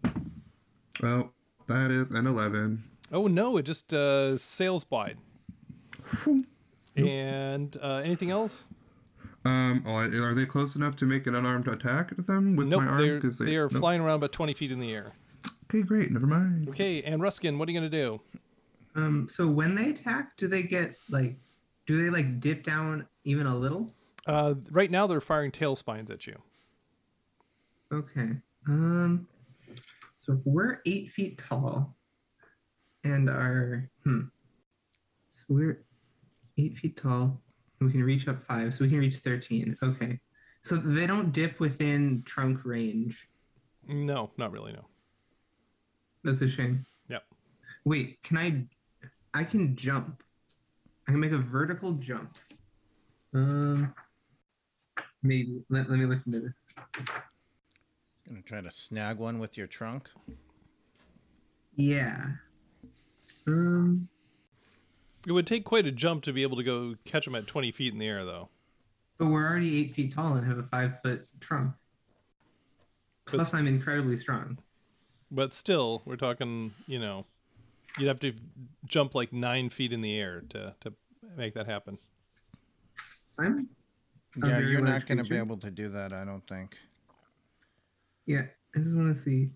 Speaker 5: Well, that is an 11.
Speaker 2: Oh no, it just uh sails by. And uh anything else?
Speaker 5: Um, oh, are they close enough to make an unarmed attack at them with
Speaker 2: Nope,
Speaker 5: my arms?
Speaker 2: they're,
Speaker 5: 'Cause
Speaker 2: they are
Speaker 5: nope.
Speaker 2: flying around about 20 feet in the air.
Speaker 5: Okay, great. Never mind.
Speaker 2: Okay, and Roughskin, what are you going to do?
Speaker 4: Um, so when they attack, do they get like, do they like dip down even a little?
Speaker 2: Uh, right now, they're firing tail spines at you.
Speaker 4: Okay. Um, so if we're eight feet tall, and are hmm, so we're eight feet tall, and we can reach up five, so we can reach thirteen. Okay. So they don't dip within trunk range.
Speaker 2: No, not really, no.
Speaker 4: That's a shame.
Speaker 2: Yep.
Speaker 4: Wait, can I? I can jump. I can make a vertical jump. Um, maybe. Let, let me look into this.
Speaker 1: Gonna try to snag one with your trunk.
Speaker 4: Yeah. Um.
Speaker 2: It would take quite a jump to be able to go catch them at 20 feet in the air, though.
Speaker 4: But we're already eight feet tall and have a five foot trunk. Plus, I'm incredibly strong.
Speaker 2: But still, we're talking, you know, you'd have to jump like nine feet in the air to, to make that happen.
Speaker 4: I'm. a
Speaker 1: Yeah,
Speaker 4: very
Speaker 1: you're not gonna be able to do that, I don't think.
Speaker 4: Yeah, I just want to see.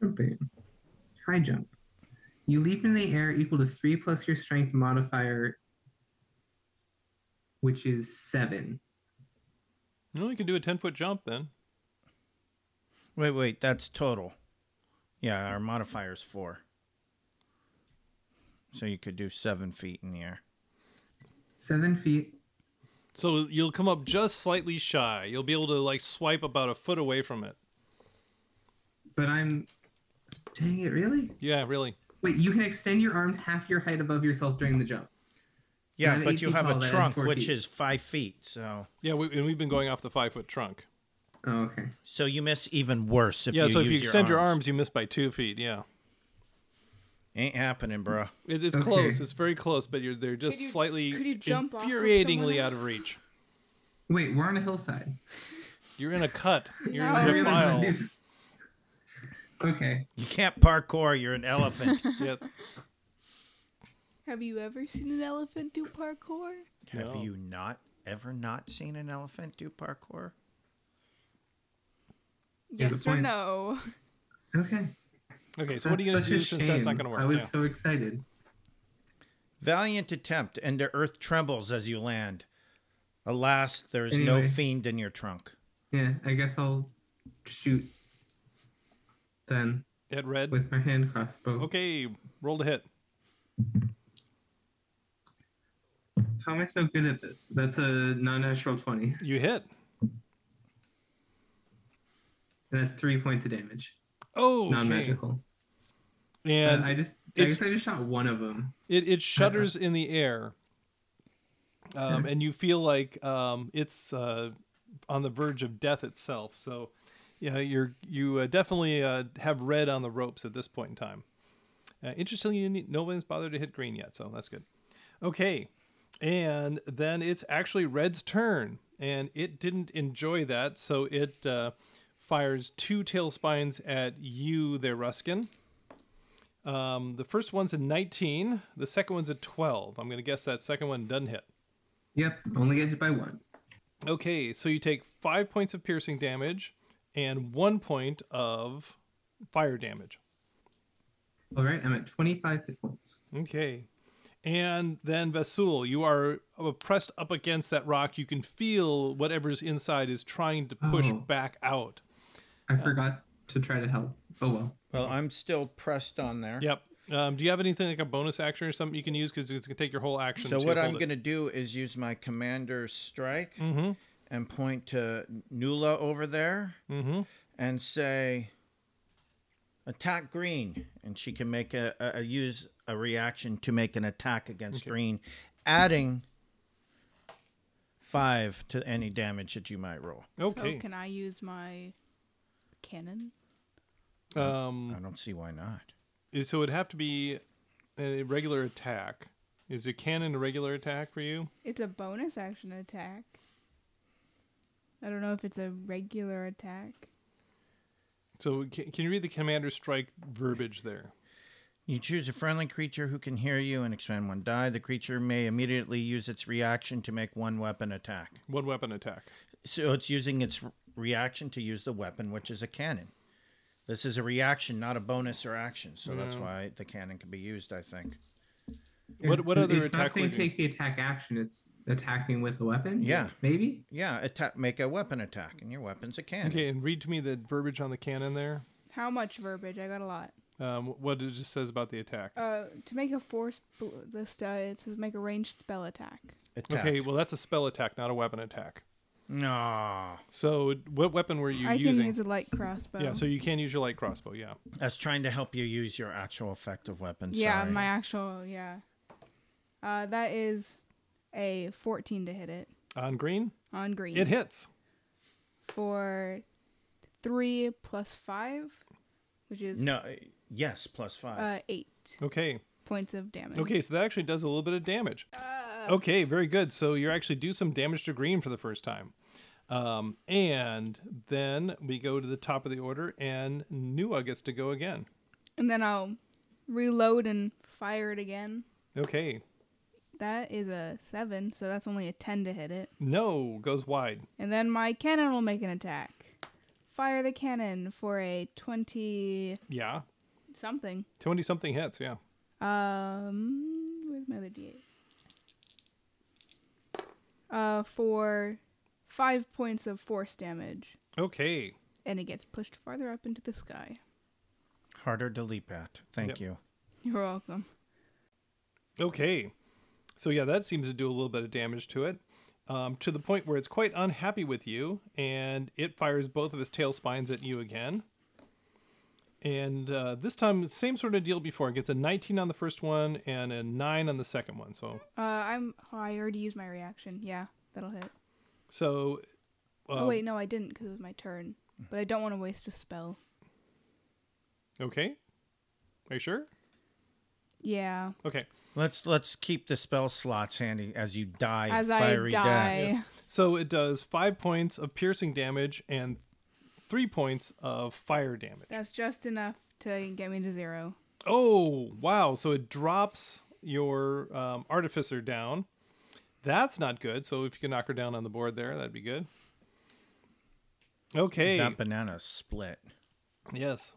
Speaker 4: Jumping. High jump. You leap in the air equal to three plus your strength modifier, which is seven.
Speaker 2: No, you can do a 10 foot jump then.
Speaker 1: Wait, wait, that's total. Yeah, our modifier's four. So you could do seven feet in the air.
Speaker 4: Seven feet.
Speaker 2: So you'll come up just slightly shy. You'll be able to like swipe about a foot away from it.
Speaker 4: but I'm. Dang it! Really?
Speaker 2: Yeah, really.
Speaker 4: Wait, you can extend your arms half your height above yourself during the jump.
Speaker 1: Yeah, but you have a trunk
Speaker 4: four
Speaker 1: which
Speaker 4: feet.
Speaker 1: is five feet, so
Speaker 2: Yeah, we, and we've been going off the five foot trunk.
Speaker 4: Oh, okay.
Speaker 1: so you miss even worse if
Speaker 2: yeah,
Speaker 1: you
Speaker 2: so if you
Speaker 1: use
Speaker 2: extend your arms, you miss by two feet. Yeah,
Speaker 1: Ain't happening, bro.
Speaker 2: it, it's
Speaker 4: Okay.
Speaker 2: close. It's very close, but you're they're just
Speaker 3: you-
Speaker 2: slightly
Speaker 3: could you jump off of
Speaker 2: infuriatingly
Speaker 3: someone
Speaker 2: out of reach.
Speaker 4: Wait, we're on a hillside.
Speaker 2: You're in a cut. You're
Speaker 3: No.
Speaker 2: in a
Speaker 4: Really?
Speaker 2: file.
Speaker 4: Okay.
Speaker 1: You can't parkour. You're an elephant.
Speaker 2: Yeah,
Speaker 3: Have you ever seen an elephant do parkour?
Speaker 1: Have
Speaker 2: No.
Speaker 1: you not ever not seen an elephant do parkour?
Speaker 3: Yes or
Speaker 4: point.
Speaker 3: no?
Speaker 4: Okay.
Speaker 2: Okay, so what are you
Speaker 4: That's
Speaker 2: gonna do
Speaker 4: a
Speaker 2: since that's not gonna work?
Speaker 4: I was
Speaker 2: Yeah.
Speaker 4: so excited.
Speaker 1: Valiant attempt, and the earth trembles as you land. Alas, there is no fiend in your trunk.
Speaker 4: Yeah, I guess I'll shoot then
Speaker 2: At red.
Speaker 4: with my hand crossbow.
Speaker 2: Okay, roll to hit.
Speaker 4: How am I so good at this? That's a non-natural 20.
Speaker 2: You hit.
Speaker 4: And that's three points of damage.
Speaker 2: Oh, okay.
Speaker 4: Non-magical.
Speaker 2: And
Speaker 4: Uh, I just, I guess I just shot one of them.
Speaker 2: It it shudders in the air, um, and you feel like um, it's uh, on the verge of death itself. So, yeah, you're you uh, definitely uh, have red on the ropes at this point in time. Uh, interestingly, no one's bothered to hit green yet, so that's good. Okay, and then it's actually Red's turn, and it didn't enjoy that, so it uh, fires two tail spines at you, there, Roughskin. Um, the first one's a 19. The second one's a 12. I'm going to guess that second one doesn't hit.
Speaker 4: Yep, only get hit by one.
Speaker 2: Okay, so you take five points of piercing damage and one point of fire damage.
Speaker 4: All right, I'm at 25 hit points.
Speaker 2: Okay. And then Vasul, you are pressed up against that rock. You can feel whatever's inside is trying to push
Speaker 4: Oh.
Speaker 2: back out.
Speaker 4: I forgot to try to help. Oh well.
Speaker 1: Well, I'm still pressed on there.
Speaker 2: Yep. Um, do you have anything like a bonus action or something you can use? Because it's going to take your whole action.
Speaker 1: So
Speaker 2: to
Speaker 1: what I'm
Speaker 2: it.
Speaker 1: going to do is use my commander strike
Speaker 2: Mhm.
Speaker 1: and point to Nula over there
Speaker 2: Mhm.
Speaker 1: and say, "Attack green," and she can make a, a, a use a reaction to make an attack against green, adding five to any damage that you might roll.
Speaker 2: Okay.
Speaker 3: So can I use my cannon?
Speaker 2: um,
Speaker 1: I don't see why not.
Speaker 2: So it'd have to be a regular attack. Is a cannon a regular attack for you?
Speaker 3: It's a bonus action attack. I don't know if it's a regular attack.
Speaker 2: So can, can you read the commander strike verbiage there?
Speaker 1: You choose a friendly creature who can hear you and expend one die. The creature may immediately use its reaction to make one weapon attack.
Speaker 2: One weapon attack.
Speaker 1: So it's using its r- reaction to use the weapon, which is a cannon. This is a reaction, not a bonus or action. So that's why the cannon can be used, I think.
Speaker 2: What- what
Speaker 4: It's-
Speaker 2: other
Speaker 4: it's
Speaker 2: attack
Speaker 4: not saying take the attack action. It's attacking with a weapon.
Speaker 1: Yeah.
Speaker 4: Maybe.
Speaker 1: Yeah, attack, make a weapon attack, and your weapon's a cannon.
Speaker 2: Okay, and read to me the verbiage on the cannon there.
Speaker 3: How much verbiage? I got a lot.
Speaker 2: Um, what it just says about the attack.
Speaker 3: Uh, to make a force, bl- this uh, it says make a ranged spell attack.
Speaker 1: Attack.
Speaker 2: Okay, well that's a spell attack, not a weapon attack.
Speaker 1: No,
Speaker 2: So what weapon were you
Speaker 3: I
Speaker 2: using?
Speaker 3: can use a light crossbow.
Speaker 2: yeah, so you can use your light crossbow. Yeah.
Speaker 1: that's trying to help you use your actual effective weapon.
Speaker 3: yeah,
Speaker 1: sorry.
Speaker 3: my actual yeah. Uh, that is a 14 to hit it
Speaker 2: On green,
Speaker 3: on green.
Speaker 2: it hits.
Speaker 3: for three plus five, which is
Speaker 1: No, uh, yes, plus five.
Speaker 3: uh, eight
Speaker 2: Okay.
Speaker 3: points of damage.
Speaker 2: Okay, so that actually does a little bit of damage. Okay, very good. So you actually do some damage to green for the first time. Um, and then we go to the top of the order, and Nua gets to go again.
Speaker 3: And then I'll reload and fire it again.
Speaker 2: Okay.
Speaker 3: That is a seven, so that's only a 10 to hit it.
Speaker 2: No, goes wide.
Speaker 3: And then my cannon will make an attack. Fire the cannon for a 20
Speaker 2: Yeah.
Speaker 3: something.
Speaker 2: 20 something hits, yeah.
Speaker 3: Um, where's my other d8? Uh, for five points of force damage,
Speaker 2: Okay.
Speaker 3: and it gets pushed farther up into the sky.
Speaker 1: Harder to leap at. Thank
Speaker 2: Yep.
Speaker 1: you.
Speaker 3: You're welcome.
Speaker 2: Okay. So yeah, that seems to do a little bit of damage to it. Um, to the point where it's quite unhappy with you, and it fires both of its tail spines at you again. And uh, this time same sort of deal before. It gets a 19 on the first one and a nine on the second one. So
Speaker 3: Uh, I'm. Oh, I already used my reaction. Yeah, that'll hit.
Speaker 2: so.
Speaker 3: oh
Speaker 2: uh,
Speaker 3: wait, no, I didn't because it was my turn. But I don't want to waste a spell.
Speaker 2: Okay. Are you sure?
Speaker 3: Yeah,
Speaker 2: Okay.
Speaker 1: Let's let's keep the spell slots handy as you die.
Speaker 3: as I die.
Speaker 1: death.
Speaker 2: So it does five points of piercing damage and three points of fire damage.
Speaker 3: That's just enough to get me to zero.
Speaker 2: Oh, wow. So it drops your um, artificer down. That's not good. So if you can knock her down on the board there, that'd be good. Okay.
Speaker 1: That banana split.
Speaker 2: Yes,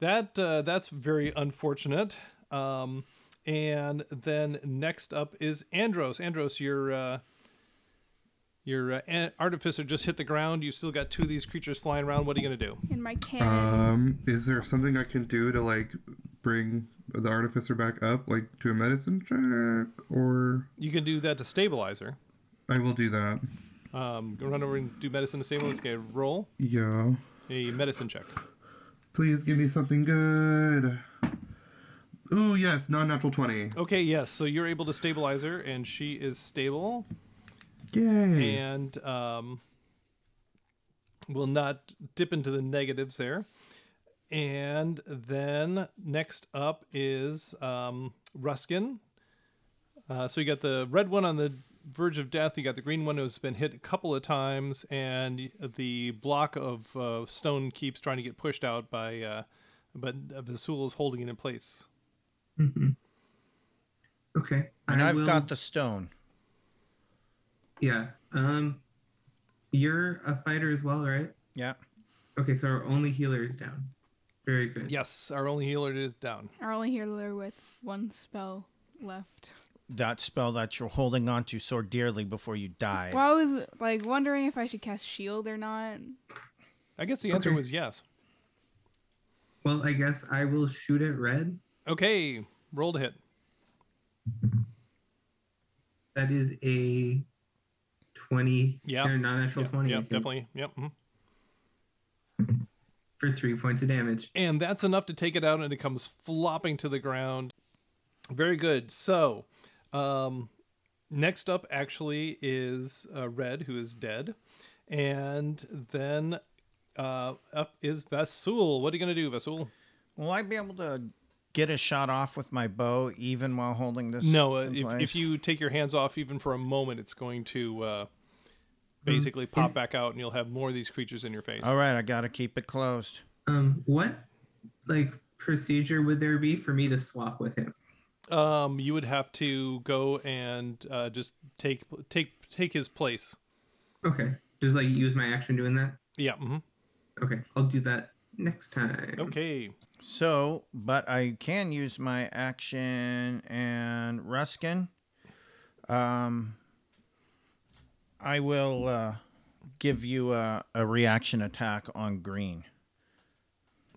Speaker 2: that uh, that's very unfortunate. Um, and then next up is Andros. Andros, your uh, your uh, artificer just hit the ground. You still got two of these creatures flying around. What are you gonna do?
Speaker 3: In my cannon.
Speaker 5: Um, is there something I can do to like bring the artificer back up, like to a medicine check, or
Speaker 2: You can do that to stabilize her.
Speaker 5: I will do that.
Speaker 2: Um, go run over and do medicine to stabilize. Okay, roll
Speaker 5: Yeah.
Speaker 2: a medicine check.
Speaker 5: Please give me something good. Ooh, yes, non-natural twenty.
Speaker 2: Okay, yes. So you're able to stabilize her, and she is stable.
Speaker 5: Yay!
Speaker 2: and um, will not dip into the negatives there. And then next up is um, Roughskin. Uh, so you got the red one on the verge of death. You got the green one who's been hit a couple of times, and the block of uh, stone keeps trying to get pushed out by, uh, but Vasul is holding it in place.
Speaker 4: hmm Okay.
Speaker 1: And
Speaker 4: I
Speaker 1: I've
Speaker 4: will-
Speaker 1: got the stone.
Speaker 4: Yeah. Um, you're a fighter as well, right?
Speaker 1: Yeah.
Speaker 4: Okay, so our only healer is down. Very good.
Speaker 2: Yes, our only healer is down.
Speaker 3: Our only healer with one spell left.
Speaker 1: That spell that you're holding on to so dearly before you die.
Speaker 3: Well, I was like wondering if I should cast shield or not.
Speaker 2: I guess the answer
Speaker 4: Okay.
Speaker 2: was yes.
Speaker 4: Well, I guess I will shoot at red.
Speaker 2: Okay, roll to hit.
Speaker 4: That is a twenty.
Speaker 2: Yeah.
Speaker 4: Or non-natural
Speaker 2: Yep,
Speaker 4: twenty. I
Speaker 2: yep, definitely. Yep. mhm.
Speaker 4: For three points of damage.
Speaker 2: And that's enough to take it out, and it comes flopping to the ground. Very good. So, um, next up actually is uh, Red, who is dead, and then uh, up is Vasul. What are you gonna do, Vasul?
Speaker 1: Will I be able to get a shot off with my bow even while holding this?
Speaker 2: No, uh,
Speaker 1: in
Speaker 2: if,
Speaker 1: place?
Speaker 2: if you take your hands off even for a moment, it's going to uh, basically pop
Speaker 4: Is-
Speaker 2: back out, and you'll have more of these creatures in your face.
Speaker 1: All right, I got to keep it closed.
Speaker 4: Um, what like procedure would there be for me to swap with him?
Speaker 2: Um, you would have to go and uh, just take take take his place.
Speaker 4: Okay, just like use my action doing that.
Speaker 2: Yeah. hmm
Speaker 4: Okay, I'll do that next time.
Speaker 2: Okay.
Speaker 1: So, but I can use my action and Roughskin. Um, I will uh, give you a, a reaction attack on green.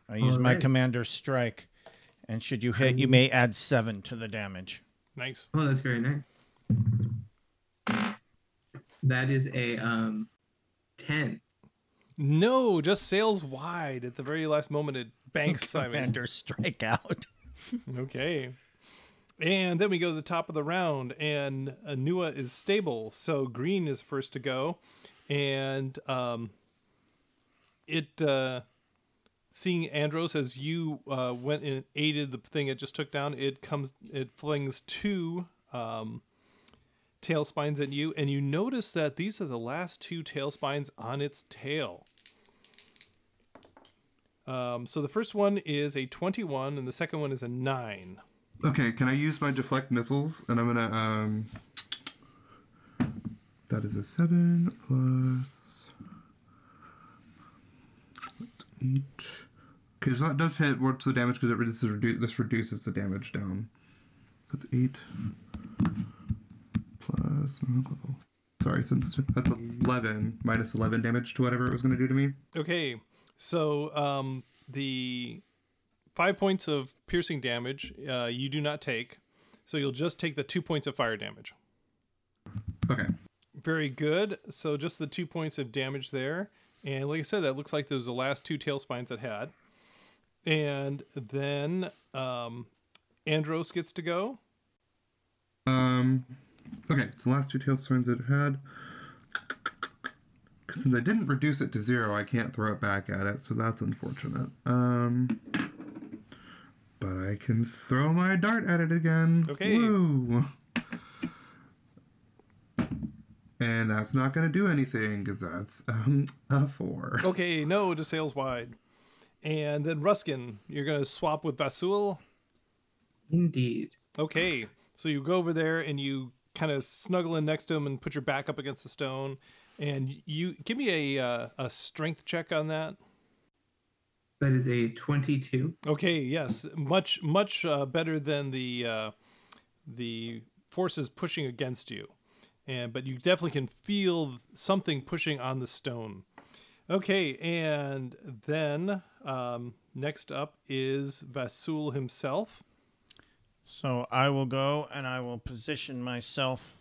Speaker 1: I use my
Speaker 4: Alright.
Speaker 1: commander strike, and should you hit, you may add seven to the damage.
Speaker 2: Nice.
Speaker 4: Oh, that's very nice. That is a um ten.
Speaker 2: No, just sails wide at the very last moment. It banks Simon.
Speaker 1: Commander strike out.
Speaker 2: Okay. And then we go to the top of the round, and Anua is stable, so green is first to go, and um, it uh, seeing Andros as you uh, went and aided the thing it just took down, it comes, it flings two um, tail spines at you, and you notice that these are the last two tail spines on its tail. Um, so the first one is a 21 and the second one is a 9.
Speaker 5: Okay, can I use my deflect missiles? And I'm gonna um. That is a seven plus eight. Okay, so that does hit. What's the damage? Because it reduces redu- this reduces the damage down. That's eight plus. Sorry, so that's eleven minus eleven damage to whatever it was gonna do to me.
Speaker 2: Okay, so um, the five points of piercing damage uh, you do not take, so you'll just take the two points of fire damage.
Speaker 5: Okay.
Speaker 2: Very good. So just the two points of damage there, and like I said, that looks like those are the last two tail spines it had. And then um, Andros gets to go.
Speaker 5: Um, okay, so the last two tailstones it had. Since I didn't reduce it to zero, I can't throw it back at it, so that's unfortunate. Um, but I can throw my dart at it again.
Speaker 2: Okay.
Speaker 5: Woo! And that's not going to do anything because that's um, a four.
Speaker 2: Okay, no to sails wide. And then Roughskin, you're going to swap with Vasul.
Speaker 4: Indeed.
Speaker 2: Okay, so you go over there and you kind of snuggle in next to him and put your back up against the stone. And you give me a uh, a strength check on that.
Speaker 4: That is a 22.
Speaker 2: Okay, yes, much much uh, better than the uh, the forces pushing against you, and but you definitely can feel something pushing on the stone. Okay, and then um, next up is Vasul himself.
Speaker 1: So I will go and I will position myself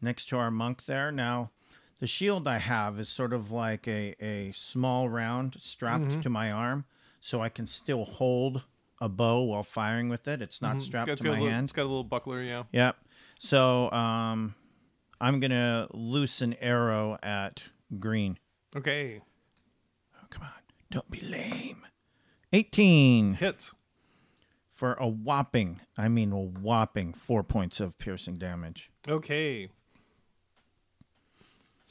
Speaker 1: next to our monk there. Now, the shield I have is sort of like a, a small round strapped to my arm, so I can still hold a bow while firing with it. It's not strapped
Speaker 2: It's
Speaker 1: to my
Speaker 2: little,
Speaker 1: hand.
Speaker 2: It's got a little buckler, yeah.
Speaker 1: Yep. So um, I'm going to loose an arrow at green.
Speaker 2: Okay,
Speaker 1: Oh, come on. Don't be lame. 18
Speaker 2: hits.
Speaker 1: for a whopping, I mean a whopping four points of piercing damage.
Speaker 2: Okay.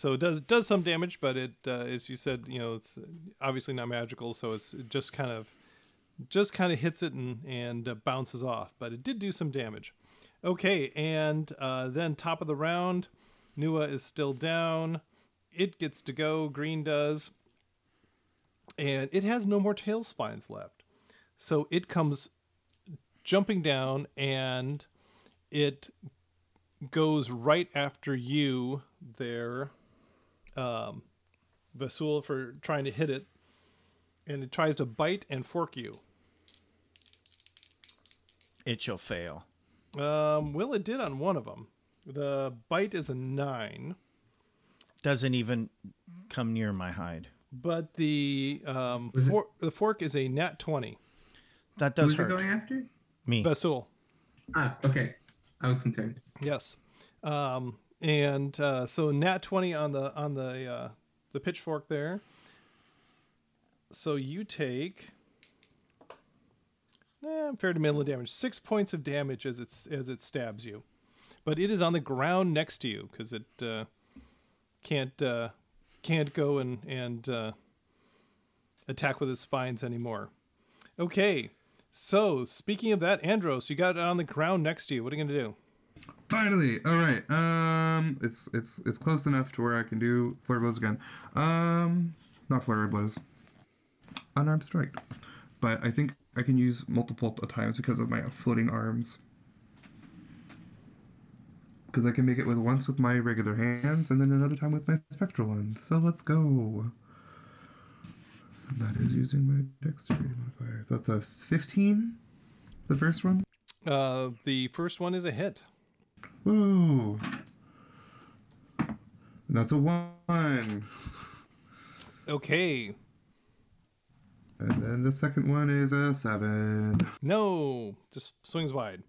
Speaker 2: So it does does some damage, but it uh, as you said, you know, it's obviously not magical, so it's it just kind of just kind of hits it and and uh, bounces off, but it did do some damage. Okay, and uh, then top of the round, Nua is still down. It gets to go. Green does, and it has no more tail spines left, so it comes jumping down and it goes right after you there, um, Vasul, for trying to hit it, and it tries to bite and fork you.
Speaker 1: It shall fail.
Speaker 2: Um, well, it did on one of them. The bite is a nine,
Speaker 1: Doesn't even come near my hide.
Speaker 2: but the um,
Speaker 4: Was
Speaker 2: for- the fork is a nat twenty.
Speaker 1: That does
Speaker 4: Who's it
Speaker 1: hurt
Speaker 4: going after?
Speaker 1: me.
Speaker 2: Vasul,
Speaker 4: Ah, okay. I was concerned.
Speaker 2: yes, um, and uh, so nat twenty on the on the uh, the pitchfork there. So you take eh, fair to middle damage, six points of damage as it's as it stabs you, but it is on the ground next to you because it uh, can't uh, can't go and and uh, attack with its spines anymore. Okay, so speaking of that, Andros, you got it on the ground next to you. What are you gonna do?
Speaker 5: Finally, all right. Um, it's it's it's close enough to where I can do flurry blows again. Um, not flurry blows, unarmed strike. But I think I can use multiple times because of my floating arms. Because I can make it with once with my regular hands and then another time with my spectral ones. So let's go. That is using my dexterity modifier. So that's a 15, the first one.
Speaker 2: Uh, the first one is a hit.
Speaker 5: Whoa. And that's a one.
Speaker 2: Okay,
Speaker 5: And then the second one is a seven.
Speaker 2: no, just swings wide.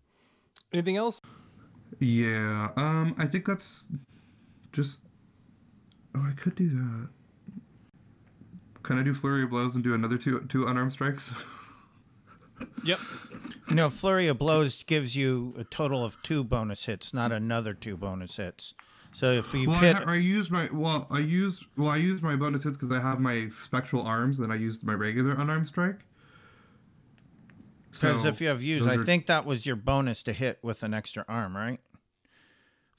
Speaker 2: Anything else?
Speaker 5: Yeah. Um, I think that's just. Oh, I could do that. Can I do flurry of blows and do another two two unarmed strikes?
Speaker 2: Yep.
Speaker 1: You know, Flurry of Blows gives you a total of two bonus hits, not another two bonus hits. So if you've
Speaker 5: well, I,
Speaker 1: hit,
Speaker 5: ha- I used my well, I used well, I used my bonus hits because I have my spectral arms. Then I used my regular unarmed strike.
Speaker 1: because
Speaker 5: So,
Speaker 1: if you have used, I
Speaker 5: are-
Speaker 1: think that was your bonus to hit with an extra arm, right?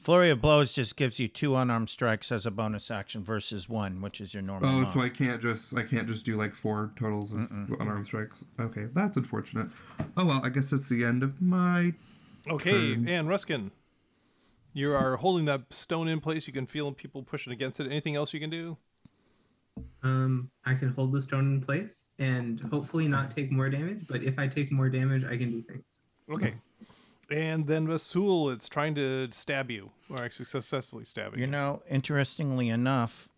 Speaker 1: Flurry of Blows just gives you two unarmed strikes as a bonus action versus one, which is your normal.
Speaker 5: Oh,
Speaker 1: mod.
Speaker 5: so I can't just I can't just do like four totals of unarmed strikes. Okay, that's unfortunate. Oh well, I guess that's the end of my.
Speaker 2: Okay,
Speaker 5: Turn.
Speaker 2: and Roughskin, you are holding that stone in place. You can feel people pushing against it. Anything else you can do?
Speaker 4: Um, I can hold the stone in place and hopefully not take more damage. But if I take more damage, I can do things.
Speaker 2: Okay. And then Vasul, it's trying to stab you, or actually successfully stab
Speaker 1: You
Speaker 2: you.
Speaker 1: know, interestingly enough,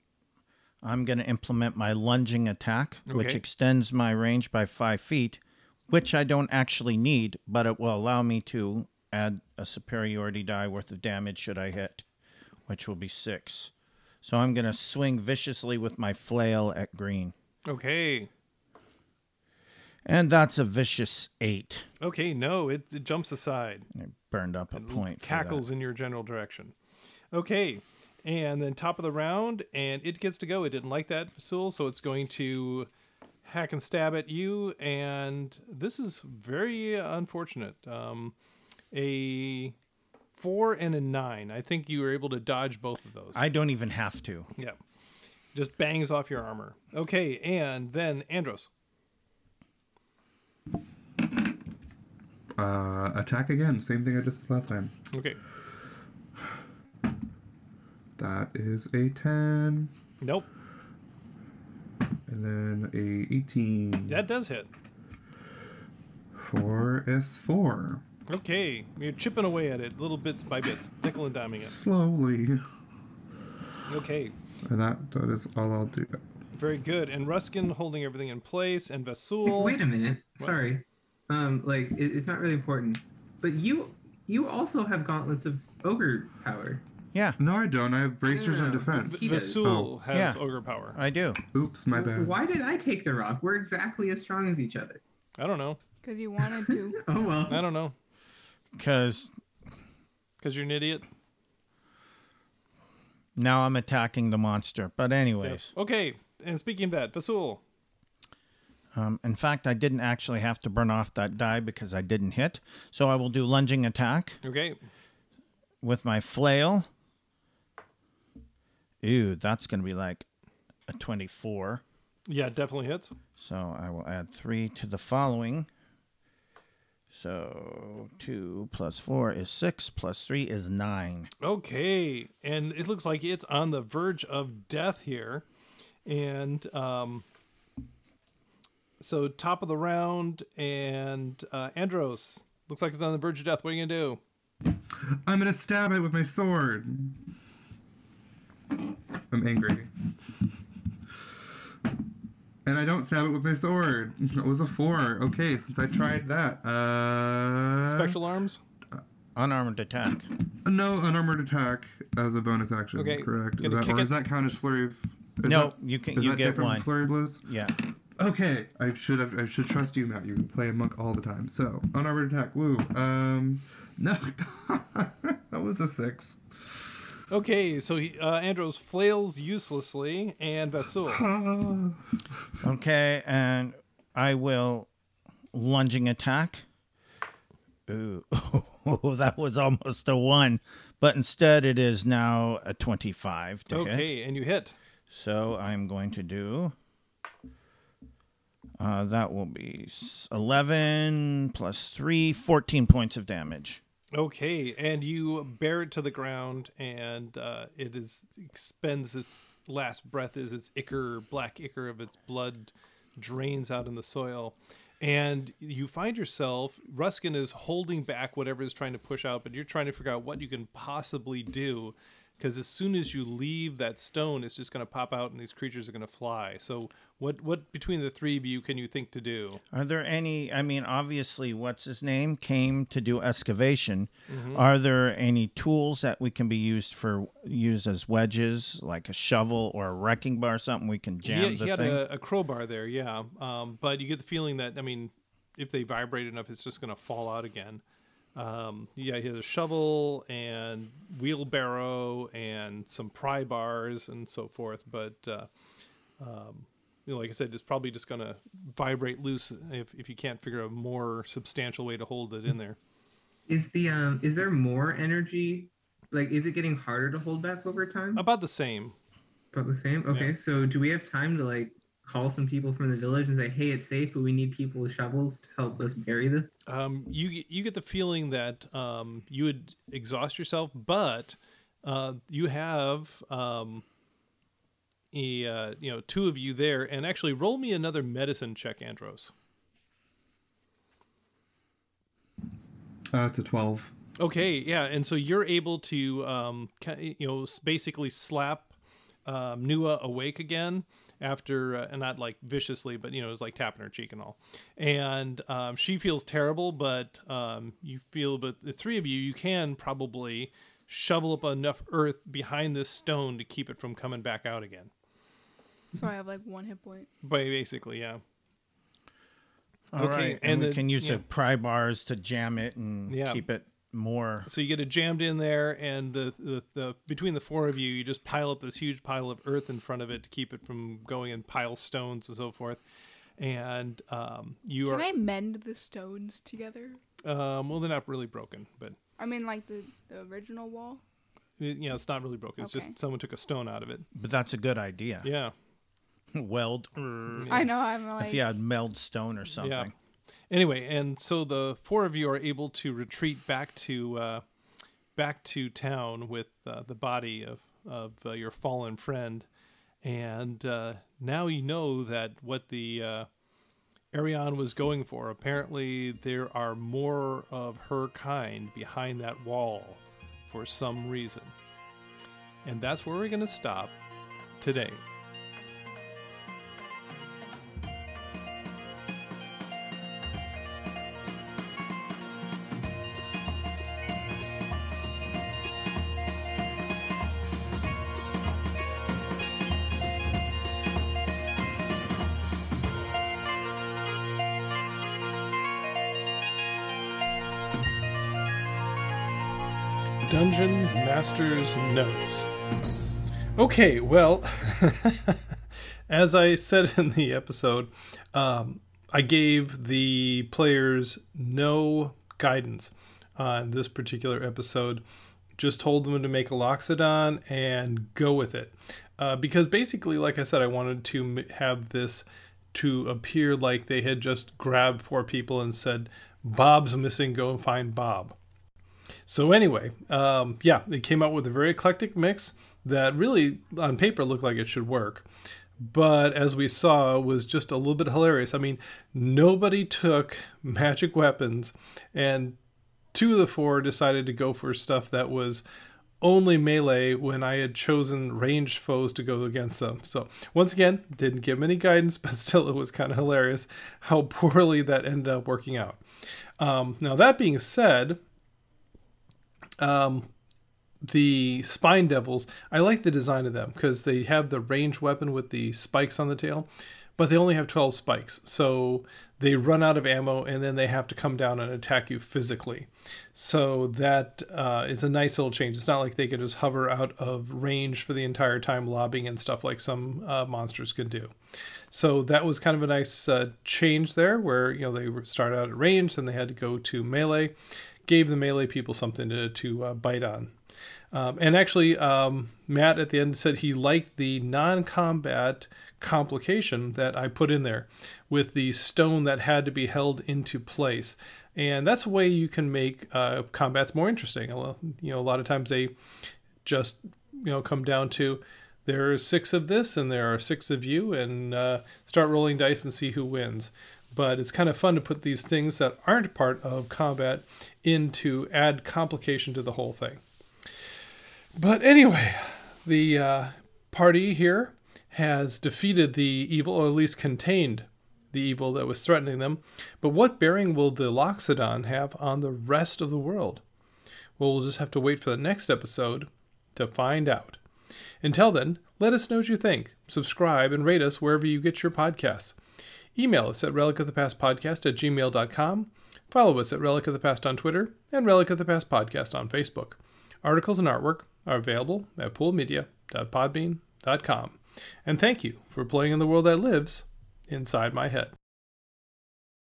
Speaker 1: I'm going to implement my lunging attack, which extends my range by five feet, which I don't actually need, but it will allow me to add a superiority die worth of damage should I hit, which will be six. So I'm going to swing viciously with my flail at green.
Speaker 2: Okay.
Speaker 1: And that's a vicious eight.
Speaker 2: Okay, no, it, it jumps aside.
Speaker 1: I burned up a point.
Speaker 2: cackles in your general direction. Okay, and then top of the round, and it gets to go. It didn't like that, Vasul, so it's going to hack and stab at you. And this is very unfortunate. Um, a four and a nine. I think you were able to dodge both of those.
Speaker 1: I don't even have to.
Speaker 2: yeah, just bangs off your armor. Okay, and then Andros.
Speaker 5: Uh, attack again. Same thing I just did last time.
Speaker 2: Okay,
Speaker 5: That is a 10.
Speaker 2: nope,
Speaker 5: And then a 18
Speaker 2: that does hit.
Speaker 5: for S4.
Speaker 2: Okay, you're chipping away at it, little bits by bits, nickel and diming it.
Speaker 5: Slowly.
Speaker 2: Okay,
Speaker 5: And that, that is all I'll do.
Speaker 2: Very good. And Roughskin holding everything in place, and Vasul.
Speaker 4: Wait a minute. Sorry. Um, like it, it's not really important, but you you also have gauntlets of ogre power.
Speaker 1: Yeah,
Speaker 5: No, I don't. I have bracers
Speaker 4: No,
Speaker 5: of defense.
Speaker 4: he does.
Speaker 2: Vasul
Speaker 5: Oh.
Speaker 2: has
Speaker 1: Yeah.
Speaker 2: ogre power.
Speaker 1: I do.
Speaker 5: Oops, my bad.
Speaker 4: Why did I take the rock? We're exactly as strong as each other.
Speaker 2: I don't know.
Speaker 3: Because you wanted to.
Speaker 4: Oh well.
Speaker 2: I don't know.
Speaker 1: Because
Speaker 2: Because you're an idiot.
Speaker 1: now I'm attacking the monster. But, anyways.
Speaker 2: Yes. Okay. And speaking of that, Vasul.
Speaker 1: Um, in fact, I didn't actually have to burn off that die because I didn't hit. So I will do lunging attack
Speaker 2: Okay.
Speaker 1: with my flail. Ew, that's going to be like a 24.
Speaker 2: Yeah, definitely hits.
Speaker 1: So I will add three to the following. So two plus four is six, plus three is nine.
Speaker 2: Okay. And it looks like it's on the verge of death here. And um, so top of the round, and uh, Andros looks like it's on the verge of death. What are you going to do?
Speaker 5: I'm gonna stab it with my sword. I'm angry. And I don't stab it with my sword. It was a four. Okay, since I tried that. Uh
Speaker 2: Special arms?
Speaker 1: Unarmed attack.
Speaker 5: No, unarmored attack as a bonus action.
Speaker 2: Okay,
Speaker 5: Correct. Is
Speaker 2: gonna
Speaker 5: that,
Speaker 2: kick
Speaker 5: or
Speaker 2: it-
Speaker 5: does that count as flurry of is
Speaker 1: No,
Speaker 5: that-
Speaker 1: you can
Speaker 5: is
Speaker 1: you
Speaker 5: that
Speaker 1: get
Speaker 5: different from
Speaker 1: one.
Speaker 5: flurry blows?
Speaker 1: Yeah.
Speaker 5: Okay, I should have. I should trust you, Matt. You play a monk all the time. So unarmored attack. Woo. Um, no, that was a six.
Speaker 2: Okay, so he, uh, Andros flails uselessly, and Vasul.
Speaker 1: Okay, and I will lunging attack. Ooh, that was almost a one, but instead it is now a twenty-five to hit.
Speaker 2: Okay, and you hit.
Speaker 1: So I'm going to do. Uh, that will be 11 plus 3, 14 points of damage.
Speaker 2: Okay, and you bear it to the ground, and uh, it is expends its last breath as its ichor, black ichor of its blood drains out in the soil. And you find yourself, Roughskin is holding back whatever is trying to push out, but you're trying to figure out what you can possibly do. Because as soon as you leave that stone, it's just going to pop out and these creatures are going to fly. So, what, what between the three of you can you think to do?
Speaker 1: Are there any? I mean, obviously, what's his name came to do excavation.
Speaker 2: Mm-hmm.
Speaker 1: Are there any tools that we can be used for use as wedges, like a shovel or a wrecking bar, something we can jam
Speaker 2: he,
Speaker 1: the
Speaker 2: he had
Speaker 1: thing?
Speaker 2: a, a crowbar there, yeah. Um, but you get the feeling that I mean, if they vibrate enough, it's just going to fall out again. Um, yeah, he has a shovel and wheelbarrow and some pry bars and so forth. But uh, um, you know, like I said, it's probably just going to vibrate loose if if you can't figure a more substantial way to hold it in there.
Speaker 4: Is the um is there more energy? Like is it getting harder to hold back over time?
Speaker 2: About the same.
Speaker 4: About the same? Okay,
Speaker 2: Yeah.
Speaker 4: so do we have time to like call some people from the village and say, hey, it's safe, but we need people with shovels to help us bury this?
Speaker 2: um, you get- you get the feeling that um, you would exhaust yourself, but uh, you have um, a uh, you know two of you there, and actually roll me another medicine check, Andros.
Speaker 5: Uh, it's a twelve.
Speaker 2: Okay, yeah, and so you're able to um, you know basically slap um, Nua awake again after, uh, and not like viciously, but you know, it was like tapping her cheek and all. And um, she feels terrible, but um, you feel, but the three of you, you can probably shovel up enough earth behind this stone to keep it from coming back out again.
Speaker 3: So I have like one hit point.
Speaker 2: But basically, yeah.
Speaker 1: All
Speaker 2: Okay,
Speaker 1: right,
Speaker 2: and
Speaker 1: and, we
Speaker 2: the-
Speaker 1: can use
Speaker 2: yeah.
Speaker 1: the pry bars to jam it and
Speaker 2: Yeah.
Speaker 1: keep it more.
Speaker 2: So you get it jammed in there, and the, the the between the four of you, you just pile up this huge pile of earth in front of it to keep it from going and pile stones and so forth. And um, you
Speaker 3: Can
Speaker 2: are Can
Speaker 3: I mend the stones together?
Speaker 2: um, well, they're not really broken, but
Speaker 3: I mean, like the, the original wall.
Speaker 2: it- you know, it's not really broken. It's
Speaker 3: Okay.
Speaker 2: just someone took a stone out of it.
Speaker 1: But that's a good idea.
Speaker 2: Yeah.
Speaker 1: Weld.
Speaker 3: I know. I'm like.
Speaker 1: If you had meld stone or something.
Speaker 2: Anyway, and so the four of you are able to retreat back to uh, back to town with uh, the body of of uh, your fallen friend, and uh, now you know that what the uh, Arion was going for. Apparently, there are more of her kind behind that wall for some reason, and that's where we're going to stop today. Dungeon Master's Notes. Okay, well, as I said in the episode, um, I gave the players no guidance on this particular episode. Just told them to make a Loxodon and go with it. Uh, because basically, like I said, I wanted to have this to appear like they had just grabbed four people and said, Bob's missing, go and find Bob. So anyway, um, yeah, they came out with a very eclectic mix that really, on paper, looked like it should work. But as we saw, was just a little bit hilarious. I mean, nobody took magic weapons, and two of the four decided to go for stuff that was only melee when I had chosen ranged foes to go against them. So once again, didn't give any guidance, but still, it was kind of hilarious how poorly that ended up working out. Um, now that being said, um, the spine devils i like the design of them because they have the ranged weapon with the spikes on the tail but they only have 12 spikes. So they run out of ammo and then they have to come down and attack you physically. So that uh, is a nice little change. It's not like they can just hover out of range for the entire time lobbing and stuff like some uh, monsters can do. So that was kind of a nice uh, change there where you know they start out at range then they had to go to melee gave the melee people something to, to uh, bite on. Um, and actually, um, Matt at the end said he liked the non combat complication that I put in there with the stone that had to be held into place. And that's a way you can make uh, combats more interesting. You know, a lot of times they just, you know, come down to there are six of this and there are six of you, and uh, start rolling dice and see who wins but it's kind of fun to put these things that aren't part of combat in to add complication to the whole thing. But anyway, the uh, party here has defeated the evil, or at least contained the evil that was threatening them. But what bearing will the Loxodon have on the rest of the world? Well, we'll just have to wait for the next episode to find out. Until then, let us know what you think. Subscribe and rate us wherever you get your podcasts. Email us at relic of the past podcast at gmail.com. Follow us at Relic of the Past on Twitter and Relic of the Past podcast on Facebook. Articles and artwork are available at poolmedia.podbean.com. And thank you for playing in the world that lives inside my head.